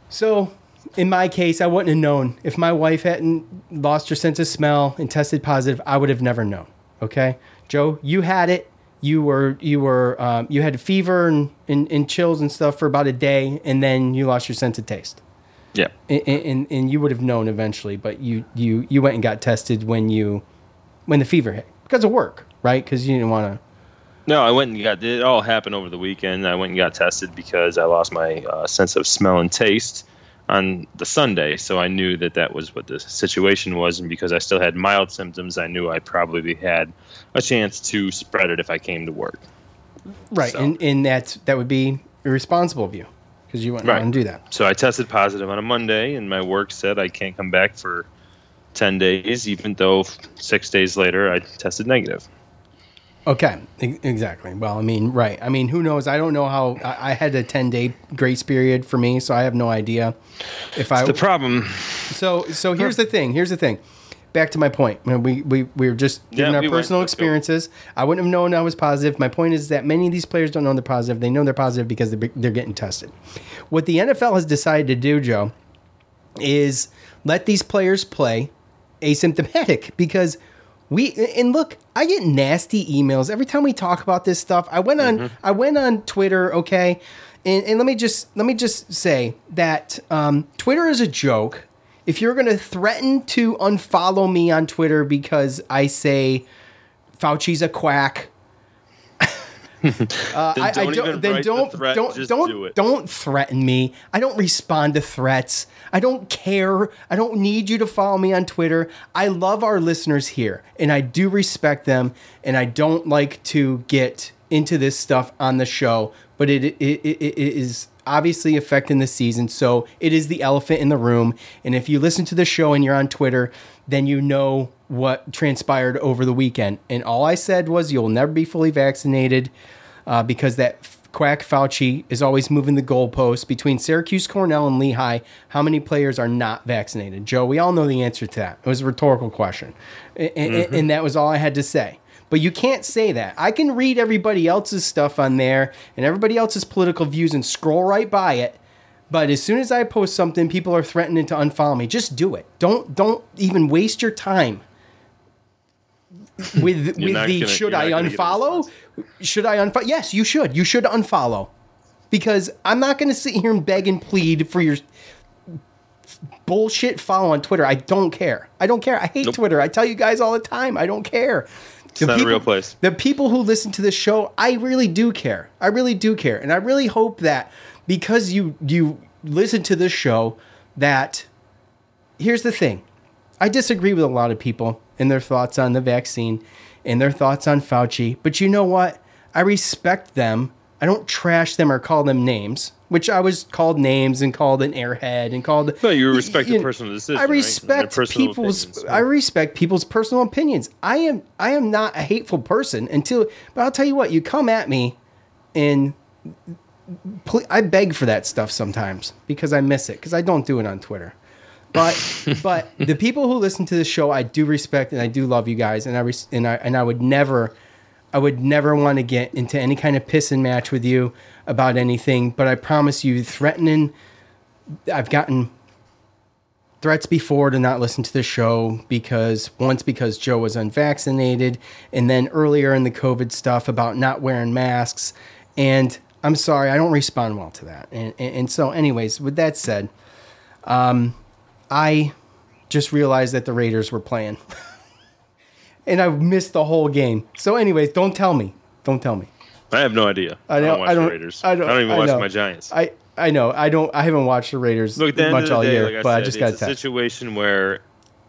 So, in my case, I wouldn't have known. If my wife hadn't lost her sense of smell and tested positive, I would have never known. Okay, Joe, you had it. You were you were um, you had fever and, and, and chills and stuff for about a day, and then you lost your sense of taste. Yeah. And, and, and you would have known eventually, but you you you went and got tested when you when the fever hit because of work, right? Because you didn't want to. No, I went and got it all happened over the weekend. I went and got tested because I lost my uh, sense of smell and taste. On the Sunday, so I knew that that was what the situation was, and because I still had mild symptoms, I knew I probably had a chance to spread it if I came to work. Right, so. and and that that would be irresponsible of you because you wouldn't right. want to do that. So I tested positive on a Monday, and my work said I can't come back for ten days, even though six days later I tested negative. Okay, exactly. Well, I mean, right. I mean, who knows? I don't know how. I, I had a ten day grace period for me, so I have no idea if it's I. The problem. So, so here's the thing. Here's the thing. Back to my point. We we we were just giving yeah, our we personal experiences. I wouldn't have known I was positive. My point is that many of these players don't know they're positive. They know they're positive because they're, they're getting tested. What the NFL has decided to do, Joe, is let these players play asymptomatic because we and look, I get nasty emails every time we talk about this stuff. I went on mm-hmm. I went on Twitter, okay, and, and let me just let me just say that um, Twitter is a joke. If you're going to threaten to unfollow me on Twitter because I say Fauci's a quack, uh, I, I, don't. Then don't the don't don't do don't threaten me. I don't respond to threats. I don't care. I don't need you to follow me on Twitter. I love our listeners here, and I do respect them. And I don't like to get into this stuff on the show, but it it, it, it is obviously affecting the season. So it is the elephant in the room. And if you listen to the show and you're on Twitter, then you know what transpired over the weekend. And all I said was, you'll never be fully vaccinated uh, because that quack Fauci is always moving the goalposts between Syracuse, Cornell, and Lehigh. How many players are not vaccinated? Joe, we all know the answer to that. It was a rhetorical question. And, mm-hmm. and that was all I had to say. But you can't say that. I can read everybody else's stuff on there and everybody else's political views and scroll right by it. But as soon as I post something, people are threatening to unfollow me. Just do it. Don't don't even waste your time with with the gonna, should I unfollow? Should I unfollow? Yes, you should. You should unfollow because I'm not going to sit here and beg and plead for your bullshit follow on Twitter. I don't care. I don't care. I hate nope. Twitter. I tell you guys all the time. I don't care. It's the not people, a real place. The people who listen to this show, I really do care. I really do care, and I really hope that because you you listen to this show, that here's the thing. I disagree with a lot of people and their thoughts on the vaccine and their thoughts on Fauci. But you know what? I respect them. I don't trash them or call them names, which I was called names and called an airhead and called. No, you respect the personal decision. I respect right? people's. Opinions. I respect people's personal opinions. I am. I am not a hateful person until. But I'll tell you what. You come at me, and I beg for that stuff sometimes because I miss it because I don't do it on Twitter. But but the people who listen to this show, I do respect and I do love you guys, and I res- and I and I would never, I would never want to get into any kind of pissing match with you about anything. But I promise you, threatening, I've gotten threats before to not listen to the show because once because Joe was unvaccinated, and then earlier in the COVID stuff about not wearing masks, and I'm sorry, I don't respond well to that. And and, and so, anyways, with that said, um I just realized that the Raiders were playing. and I missed the whole game. So, anyways, don't tell me. Don't tell me. I have no idea. I, don't, I don't watch I don't, the Raiders. I don't, I don't even watch my Giants. I, I know. I don't. I haven't watched the Raiders Look, the much all day, year, like but said, I just got a situation where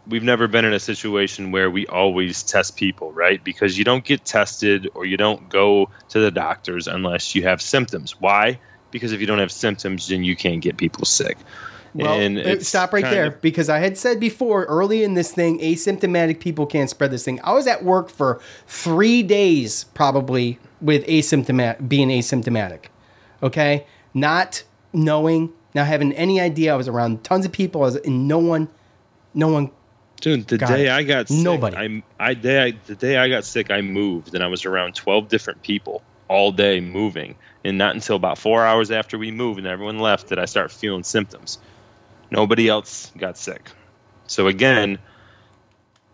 we've never been in a situation where we always test people, right? Because you don't get tested or you don't go to the doctors unless you have symptoms. Why? Because if you don't have symptoms, then you can't get people sick. Well, and uh, stop right there of, because I had said before early in this thing, asymptomatic people can't spread this thing. I was at work for three days probably with asymptomatic being asymptomatic. Okay, not knowing, not having any idea. I was around tons of people, I was, and no one, no one. Dude, the day it. I got sick, nobody. I, I day I, the day I got sick, I moved and I was around twelve different people all day moving, and not until about four hours after we moved and everyone left did I start feeling symptoms. Nobody else got sick. So again,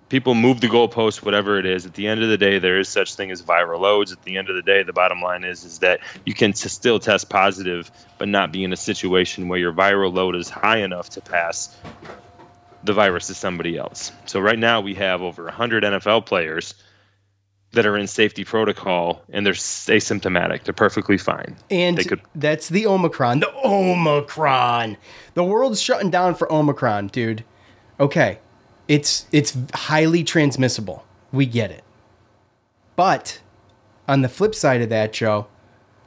people move the goalpost, whatever it is. At the end of the day, there is such thing as viral loads. At the end of the day, the bottom line is is that you can t- still test positive, but not be in a situation where your viral load is high enough to pass the virus to somebody else. So right now we have over 100 NFL players that are in safety protocol and they're asymptomatic. They're perfectly fine. And they could, that's the Omicron. The Omicron. The world's shutting down for Omicron, dude. Okay. It's it's highly transmissible. We get it. But on the flip side of that, Joe,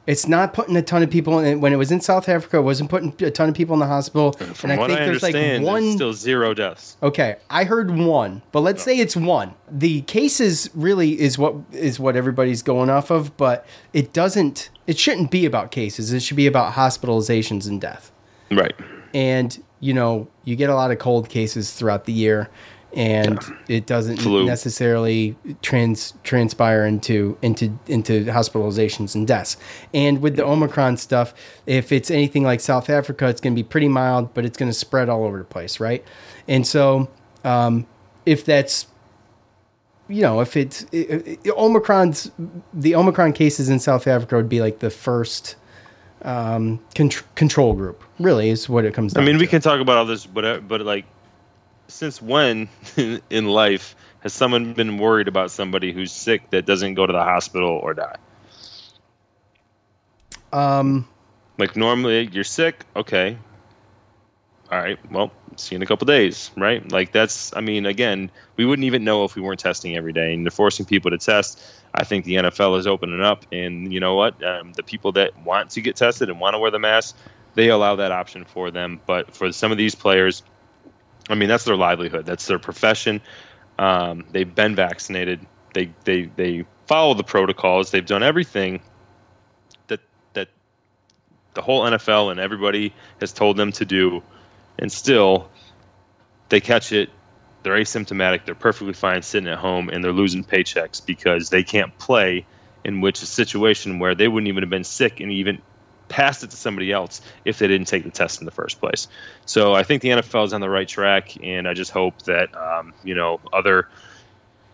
it's not putting a ton of people in. When it was in South Africa, it wasn't putting a ton of people in the hospital. From and I think I there's like one. There's still zero deaths. Okay, I heard one, but let's no. say it's one. The cases really is what is what everybody's going off of, but it doesn't. It shouldn't be about cases. It should be about hospitalizations and death. Right. And you know, you get a lot of cold cases throughout the year and yeah. it doesn't Flu. necessarily trans transpire into into into hospitalizations and deaths. And with the Omicron stuff, if it's anything like South Africa, it's going to be pretty mild, but it's going to spread all over the place, right? And so, um, if that's you know, if it's it, it, Omicron's the Omicron cases in South Africa would be like the first um, con- control group. Really, is what it comes. down to. I mean, to. we can talk about all this, but but like since when in life has someone been worried about somebody who's sick that doesn't go to the hospital or die? Um, like normally you're sick, okay. All right, well, see you in a couple days, right? Like that's, I mean, again, we wouldn't even know if we weren't testing every day, and they're forcing people to test. I think the NFL is opening up, and you know what? Um, the people that want to get tested and want to wear the mask, they allow that option for them. But for some of these players, I mean, that's their livelihood. That's their profession. Um, they've been vaccinated. They they they follow the protocols. They've done everything that that the whole NFL and everybody has told them to do, and still they catch it. They're asymptomatic. They're perfectly fine sitting at home, and they're losing paychecks because they can't play. In which a situation where they wouldn't even have been sick and even passed it to somebody else if they didn't take the test in the first place. So I think the NFL is on the right track, and I just hope that um, you know other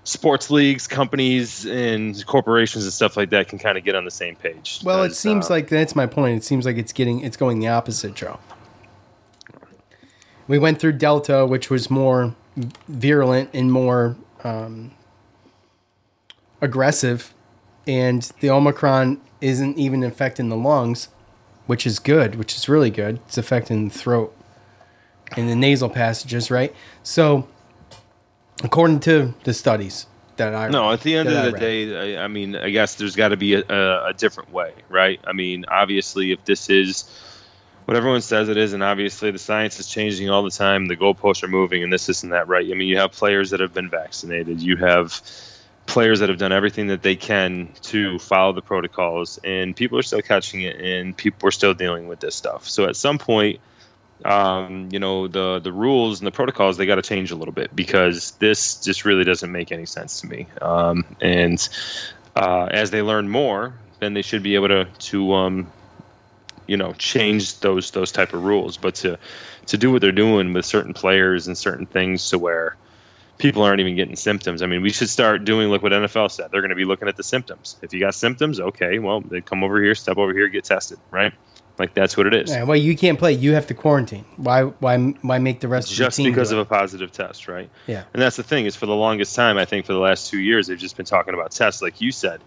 sports leagues, companies, and corporations and stuff like that can kind of get on the same page. Well, it seems uh, like that's my point. It seems like it's getting it's going the opposite, Joe. We went through Delta, which was more virulent and more um, aggressive, and the Omicron isn't even affecting the lungs which is good, which is really good. It's affecting the throat and the nasal passages, right? So, according to the studies that I no, at the end of the day, I, I, mean, I guess there's got to be a, a, a, different way, right? I mean, obviously, if this is what everyone says it is, and obviously the science is changing all the time, the goalposts are moving, and this isn't that right. I mean, you have players that have been vaccinated, you have players that have done everything that they can to follow the protocols, and people are still catching it, and people are still dealing with this stuff. So at some point, um, you know, the the rules and the protocols they got to change a little bit because this just really doesn't make any sense to me. Um, and uh, as they learn more, then they should be able to to um, you know change those those type of rules. But to to do what they're doing with certain players and certain things to where people aren't even getting symptoms. I mean, we should start doing like what NFL said. They're going to be looking at the symptoms. If you got symptoms, okay, well, they come over here, step over here, get tested, right? Like that's what it is. Yeah, well, you can't play. You have to quarantine. Why? Why? Why make the rest just of the team because of a positive test, right? Yeah. And that's the thing is, for the longest time, I think for the last two years, they've just been talking about tests, like you said,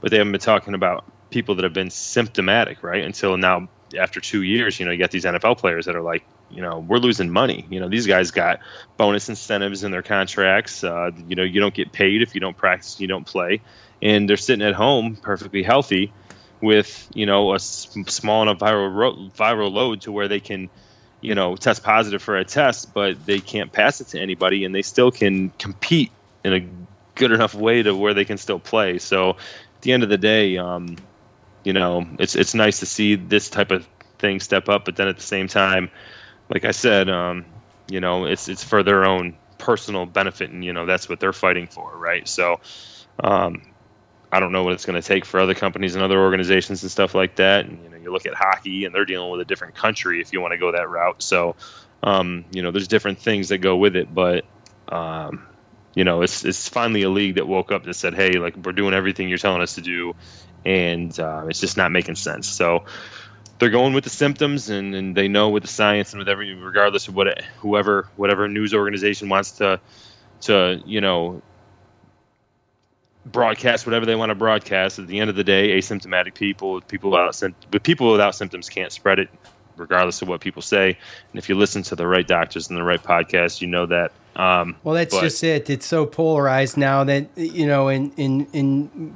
but they haven't been talking about people that have been symptomatic, right? Until now, after two years, you know, you got these NFL players that are like, you know, we're losing money. You know, these guys got bonus incentives in their contracts. Uh, you know, you don't get paid if you don't practice, you don't play, and they're sitting at home perfectly healthy with you know a small enough viral ro- viral load to where they can you know test positive for a test, but they can't pass it to anybody, and they still can compete in a good enough way to where they can still play. So at the end of the day, um, you know, it's it's nice to see this type of thing step up, but then at the same time like I said, um, you know, it's it's for their own personal benefit, and you know that's what they're fighting for, right? So, um, I don't know what it's going to take for other companies and other organizations and stuff like that. And you know, you look at hockey, and they're dealing with a different country if you want to go that route. So, um, you know, there's different things that go with it, but um, you know, it's it's finally a league that woke up and said, hey, like we're doing everything you're telling us to do, and uh, it's just not making sense. So they're going with the symptoms and, and they know with the science and with every regardless of what whoever whatever news organization wants to to you know broadcast whatever they want to broadcast. At the end of the day, asymptomatic people, people without but people without symptoms can't spread it, regardless of what people say. And if you listen to the right doctors and the right podcast, you know that. Um, well, that's but- just it. It's so polarized now that you know, in in in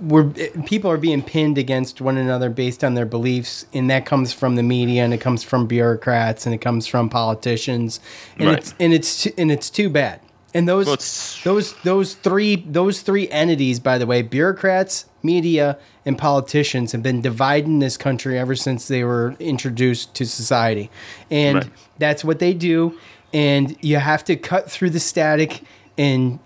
we're people are being pinned against one another based on their beliefs, and that comes from the media, and it comes from bureaucrats, and it comes from politicians, and Right. it's and it's and it's too bad. And those Well, those those three those three entities, by the way, bureaucrats, media, and politicians, have been dividing this country ever since they were introduced to society, and Right. that's what they do. And you have to cut through the static and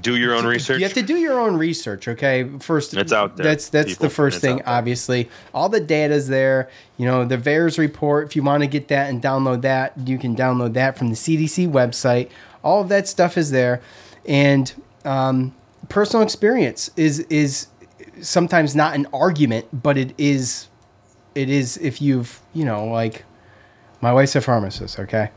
do your own research. you have to do your own research, okay? First, It's out there, That's that's people. the first It's thing. Obviously, all the data's there. You know, the VAERS report. If you want to get that and download that, you can download that from the CDC website. All of that stuff is there, and um, personal experience is is sometimes not an argument, but it is. It is if you've you know like, my wife's a pharmacist. Okay,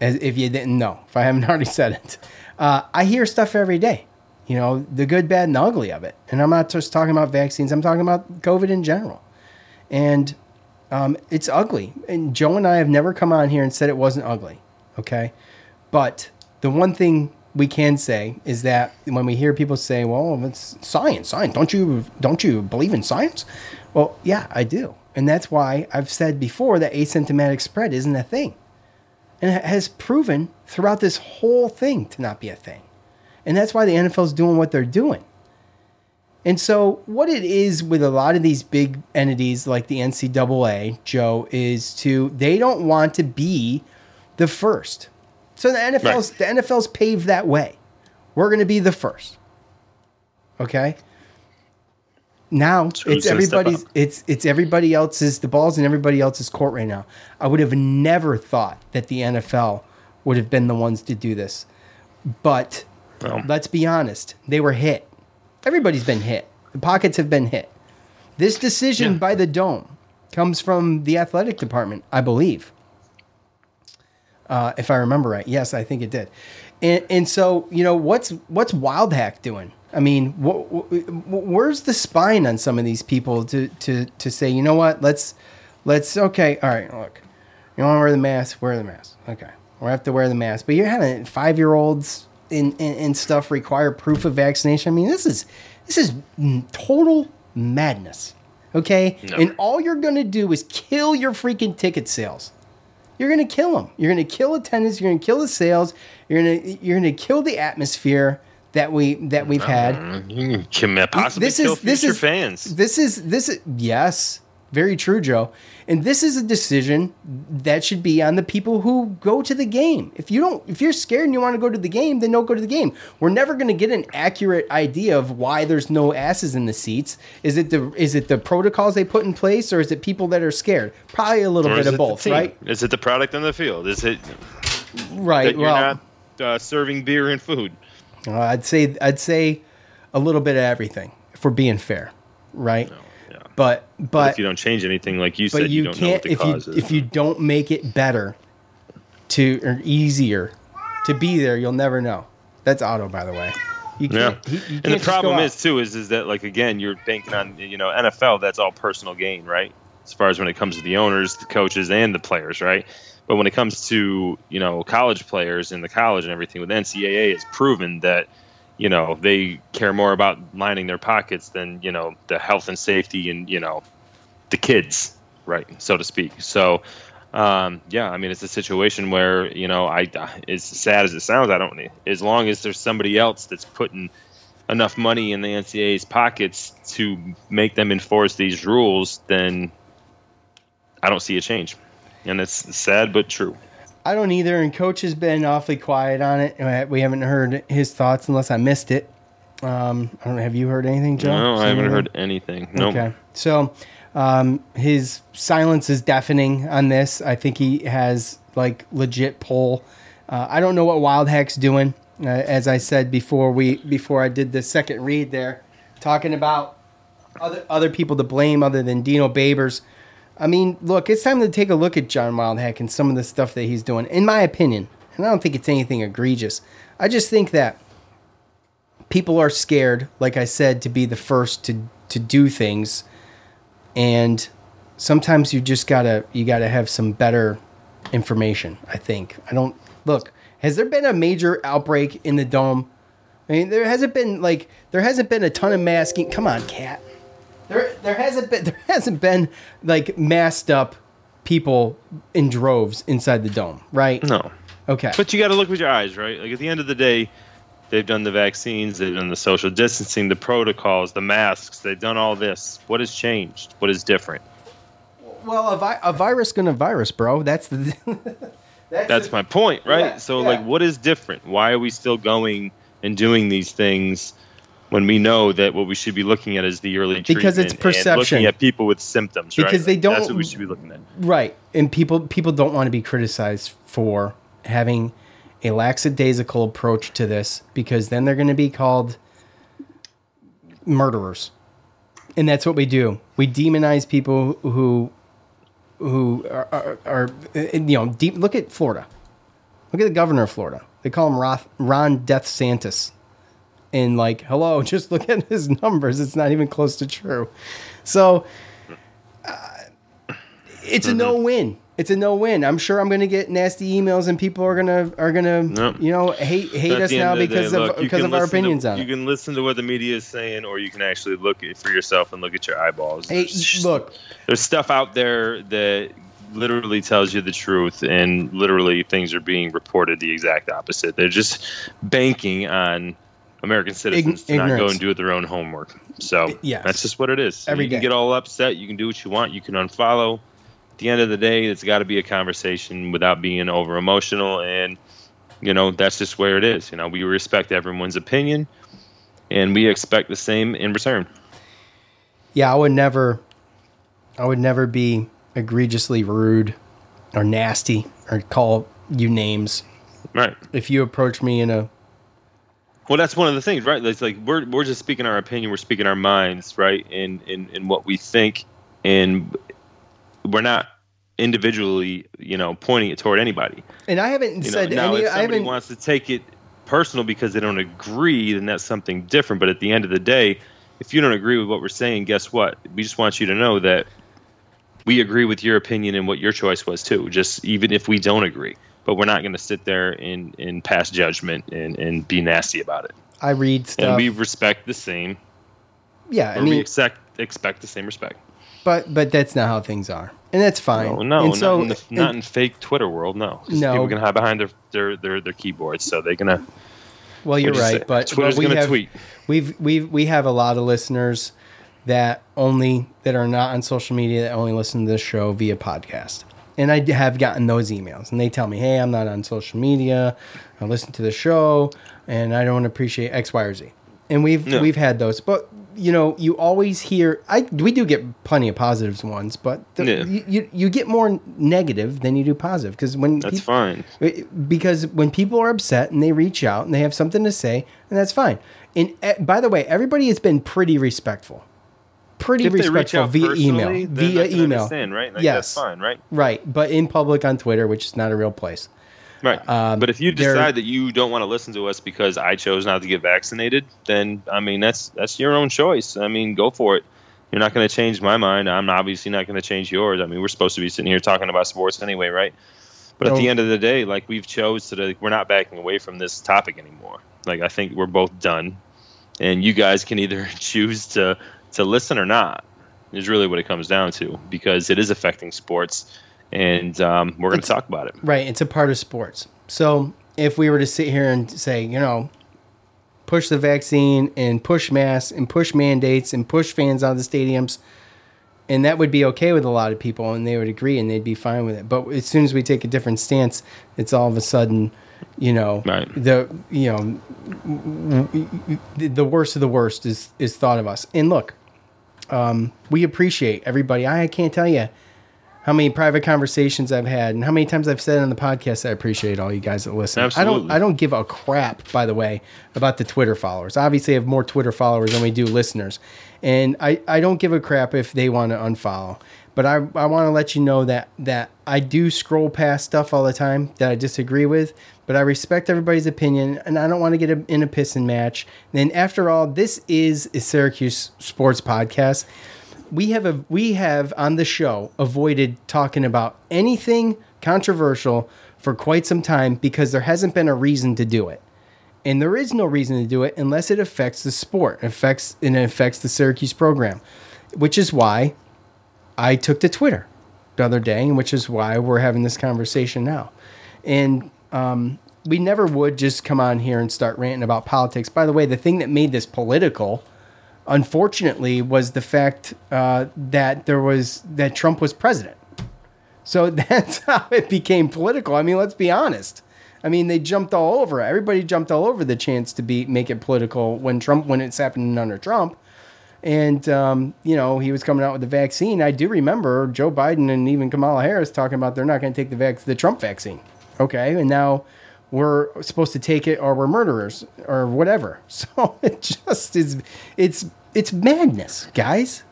as if you didn't know, if I haven't already said it, uh, I hear stuff every day you know, the good, bad, and ugly of it. And I'm not just talking about vaccines, I'm talking about COVID in general. And um, it's ugly. And Joe and I have never come on here and said it wasn't ugly. Okay. But the one thing we can say is that when we hear people say, well, it's science, science, don't you, don't you believe in science? Well, yeah, I do. And that's why I've said before that asymptomatic spread isn't a thing. And it has proven throughout this whole thing to not be a thing. And that's why the NFL is doing what they're doing. And so, what it is with a lot of these big entities like the NCAA, Joe, is to they don't want to be the first. So the NFL's the NFL's paved that way. We're going to be the first. Okay. Now it's gonna step everybody's. It's it's everybody else's. The ball's in everybody else's court right now. I would have never thought that the NFL would have been the ones to do this, but let's be honest, they were hit. Everybody's been hit. The pockets have been hit. This decision by the dome comes from the athletic department, I believe. Uh, if I remember right, yes, I think it did. And, and so, you know, what's what's Wildhack doing? I mean, wh- wh- where's the spine on some of these people to to to say, you know what, let's let's okay, all right, look, you want to wear the mask, wear the mask, okay, we have to wear the mask, but you're having five year olds in, in and stuff require proof of vaccination. I mean, this is this is total madness, okay? No. And all you're gonna do is kill your freaking ticket sales. You're gonna kill them. You're gonna kill attendance. You're gonna kill the sales. You're gonna you're gonna kill the atmosphere that we that we've had. Can possibly This kill is this is fans. This is this is yes, very true, Joe. And this is a decision that should be on the people who go to the game. If you don't, if you're scared and you want to go to the game, then don't go to the game. We're never going to get an accurate idea of why there's no asses in the seats. Is it the is it the protocols they put in place, or is it people that are scared? Probably a little Or bit of both, right? Is it the product on the field? Is it Right. that you're well, not uh, serving beer and food? Uh, I'd say I'd say a little bit of everything if we're being fair, right? But But but if you don't change anything, like you said, you, you, don't can't what the if you is. if you don't make it better to or easier to be there, you'll never know. That's Otto, by the way. You yeah, he- you and the problem is too is is that like again you're banking on you know NFL that's all personal gain right as far as when it comes to the owners the coaches and the players right but when it comes to you know college players and the college and everything with NCAA it's proven that you know they care more about lining their pockets than you know the health and safety and you know the kids right so to speak so um, yeah, I mean, it's a situation where you know, I as sad as it sounds, I don't. As long as there's somebody else that's putting enough money in the NCAA's pockets to make them enforce these rules, then I don't see a change, and it's sad but true. I don't either, and Coach has been awfully quiet on it. Uh, We haven't heard his thoughts unless I missed it. Um, I don't know. Have you heard anything, Joe? No, Seen I haven't anything? heard anything. No. Okay. So um, his silence is deafening on this. I think he has like legit pull. Uh, I don't know what Wildhack's doing. Uh, as I said before, we before I did the second read there, talking about other other people to blame other than Dino Babers. I mean, look, it's time to take a look at John Wildhack and some of the stuff that he's doing. In my opinion, and I don't think it's anything egregious. I just think that people are scared, like I said, to be the first to to do things, and sometimes you just gotta you gotta have some better information. I think I don't look. Has there been a major outbreak in the dome? I mean, there hasn't been like there hasn't been a ton of masking. Come on, cat. There there hasn't been there hasn't been like masked up people in droves inside the dome, right? No. Okay. But you got to look with your eyes, right? Like at the end of the day, they've done the vaccines, they've done the social distancing, the protocols, the masks, they've done all this. What has changed? What is different? Well, a, vi- a virus gonna virus, bro. That's the. that's, that's my point, right? Yeah, so, yeah. like, what is different? Why are we still going and doing these things when we know that what we should be looking at is the early Because it's treatment and perception. looking at people with symptoms, right? Because they don't- That's what we should be looking at. Right, and people people don't want to be criticized for having a lackadaisical approach to this because then they're going to be called murderers, and that's what we do. We demonize people who who are, are, are you know deep. Look at Florida. Look at the governor of Florida. They call him Roth, Ron Death Santis. And like, hello, just look at his numbers. It's not even close to true. So uh, it's a no win. It's a no win. I'm sure I'm going to get nasty emails and people are gonna are gonna No. you know hate hate At us now of because day, of look, because of our listen to- opinions on You it. can listen to what the media is saying, or you can actually look for yourself and look at your eyeballs. Hey, There's- look, there's stuff out there that literally tells you the truth, and literally things are being reported the exact opposite. They're just banking on American citizens to not go and do their own homework. So Yes. that's just what it is. Every you can get all upset. You can do what you want. You can unfollow. At the end of the day, it's got to be a conversation without being over emotional and you know that's just where it is you know we respect everyone's opinion and we expect the same in return yeah, I would never, I would never be egregiously rude or nasty or call you names. right If you approach me in a well that's one of the things right? It's like we're, we're just speaking our opinion we're speaking our minds right? And in, in, in what we think. And we're not individually you know pointing it toward anybody. And I haven't you know, said now any. if I somebody wants to take it personal because they don't agree then that's something different. But at the end of the day if you don't agree with what we're saying guess what? We just want you to know that we agree with your opinion and what your choice was too just even if we don't agree but we're not going to sit there and, and pass judgment and, and be nasty about it I read stuff. and we respect the same yeah, I or we expect expect the same respect but but that's not how things are, and that's fine. no, no and not, so in the, not in fake Twitter world. No, No. people can hide behind their their their, their keyboards, so they're gonna. Well, you're right, say? but, Twitter's but we gonna have tweet. we've we've we have a lot of listeners that only that are not on social media that only listen to this show via podcast. And I have gotten those emails, and they tell me, "Hey, I'm not on social media. I listen to the show, and I don't appreciate X, Y, or Z." And we've Yeah. we've had those, but you know, you always hear. I we do get plenty of positives ones, but the, Yeah. you, you you get more negative than you do positive because when That's peop- fine. because when people are upset and they reach out and they have something to say, and that's fine. And uh, by the way, everybody has been pretty respectful, pretty If respectful via email, via email. right? Like, yes, that's fine, right? Right, but in public on Twitter, which is not a real place. Right. Um, but if you decide that you don't want to listen to us because I chose not to get vaccinated, then I mean that's that's your own choice. I mean, go for it. You're not going to change my mind. I'm obviously not going to change yours. I mean, we're supposed to be sitting here talking about sports anyway, right? But at the end of the day, like we've chose to, like, we're not backing away from this topic anymore. Like I think we're both done, and you guys can either choose to to listen or not. Is really what it comes down to because it is affecting sports, and um, we're going to talk about it. Right, it's a part of sports. So if we were to sit here and say, you know, push the vaccine and push masks and push mandates and push fans out of the stadiums, and that would be okay with a lot of people, and they would agree and they'd be fine with it. But as soon as we take a different stance, it's all of a sudden, you know, the you know, the worst of the worst is is thought of us. And look, um, we appreciate everybody. I can't tell you how many private conversations I've had and how many times I've said on the podcast I appreciate all you guys that listen. I don't I don't give a crap, by the way, about the Twitter followers. Obviously I have more Twitter followers than we do listeners. And I, I don't give a crap if they want to unfollow. But I, I want to let you know that that I do scroll past stuff all the time that I disagree with, but I respect everybody's opinion, and I don't want to get a, in a pissing match. And after all, this is a Syracuse sports podcast. We have a we have on the show avoided talking about anything controversial for quite some time because there hasn't been a reason to do it. And there is no reason to do it unless it affects the sport, affects and it affects the Syracuse program, which is why I took to Twitter the other day, which is why we're having this conversation now. And um, we never would just come on here and start ranting about politics. By the way, the thing that made this political, unfortunately, was the fact uh, that there was that Trump was president. So that's how it became political. I mean, let's be honest. I mean, they jumped all over. Everybody jumped all over the chance to be make it political when Trump when it's happening under Trump. And um, you know he was coming out with the vaccine. I do remember Joe Biden and even Kamala Harris talking about they're not going to take the vac- the Trump vaccine. Okay, and now we're supposed to take it or we're murderers or whatever. So it just is. It's it's madness, guys.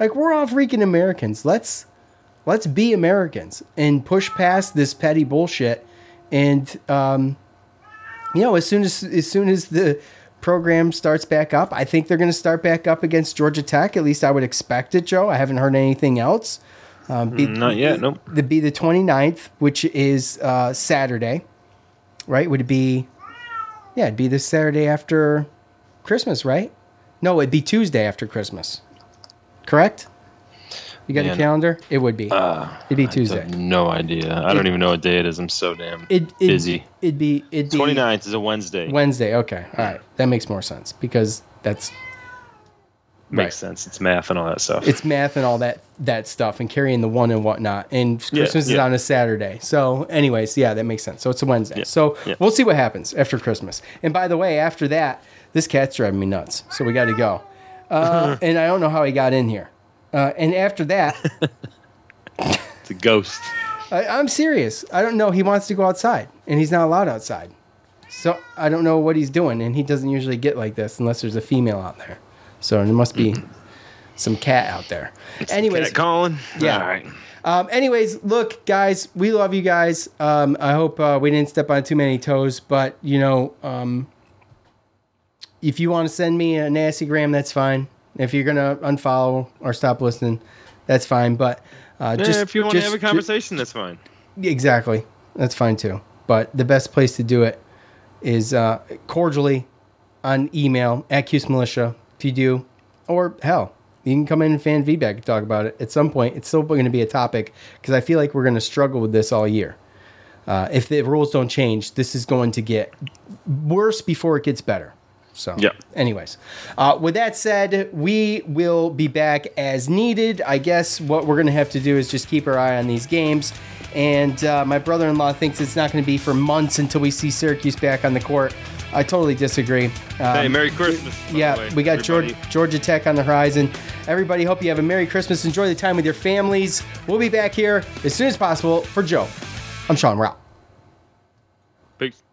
Like we're all freaking Americans. Let's let's be Americans and push past this petty bullshit and um, you know, as soon as as soon as the program starts back up, I think they're going to start back up against Georgia Tech. At least I would expect it, Joe. I haven't heard anything else. Um, be, Not yet. Nope. It'd be the 29th, which is uh, Saturday, right? Would it be? Yeah, it'd be the Saturday after Christmas, right? No, it'd be Tuesday after Christmas. Correct? You got Man, a calendar? It would be. Uh, It'd be Tuesday. no idea. I it, don't even know what day it is. I'm so damn it, it, busy. It'd be. It'd be 29th is a Wednesday. Wednesday. Okay. All right. That makes more sense because that's makes right. sense. It's math and all that stuff. It's math and all that that stuff and carrying the one and whatnot. And Christmas yeah, yeah. is on a Saturday. So, anyways, yeah, that makes sense. So it's a Wednesday. Yeah, so we'll see what happens after Christmas. And by the way, after that, this cat's driving me nuts. So we got to go. Uh, and I don't know how he got in here. Uh, and after that, it's a ghost. I, I'm serious. I don't know. He wants to go outside, and he's not allowed outside. So I don't know what he's doing, and he doesn't usually get like this unless there's a female out there. So there must be some cat out there. It's anyways, cat calling. Yeah. All right. Um, anyways, look, guys, we love you guys. Um, I hope uh, we didn't step on too many toes, but you know, um, if you want to send me a nasty gram, that's fine. If you're gonna unfollow or stop listening, that's fine. But uh, yeah, just if you want to have a conversation, that's fine. Exactly, that's fine too. But the best place to do it is uh, cordially on email at Cuse Militia. If you do, or hell, you can come in and fan feedback and talk about it. At some point, it's still going to be a topic because I feel like we're going to struggle with this all year. Uh, if the rules don't change, this is going to get worse before it gets better. So, yeah. anyways, uh, with that said, we will be back as needed. I guess what we're going to have to do is just keep our eye on these games. And uh, my brother in law thinks it's not going to be for months until we see Syracuse back on the court. I totally disagree. Um, hey, Merry Christmas. Yeah, we got Georgia, Georgia Tech on the horizon. Everybody, hope you have a Merry Christmas. Enjoy the time with your families. We'll be back here as soon as possible. For Joe, I'm Sean Rao. Peace.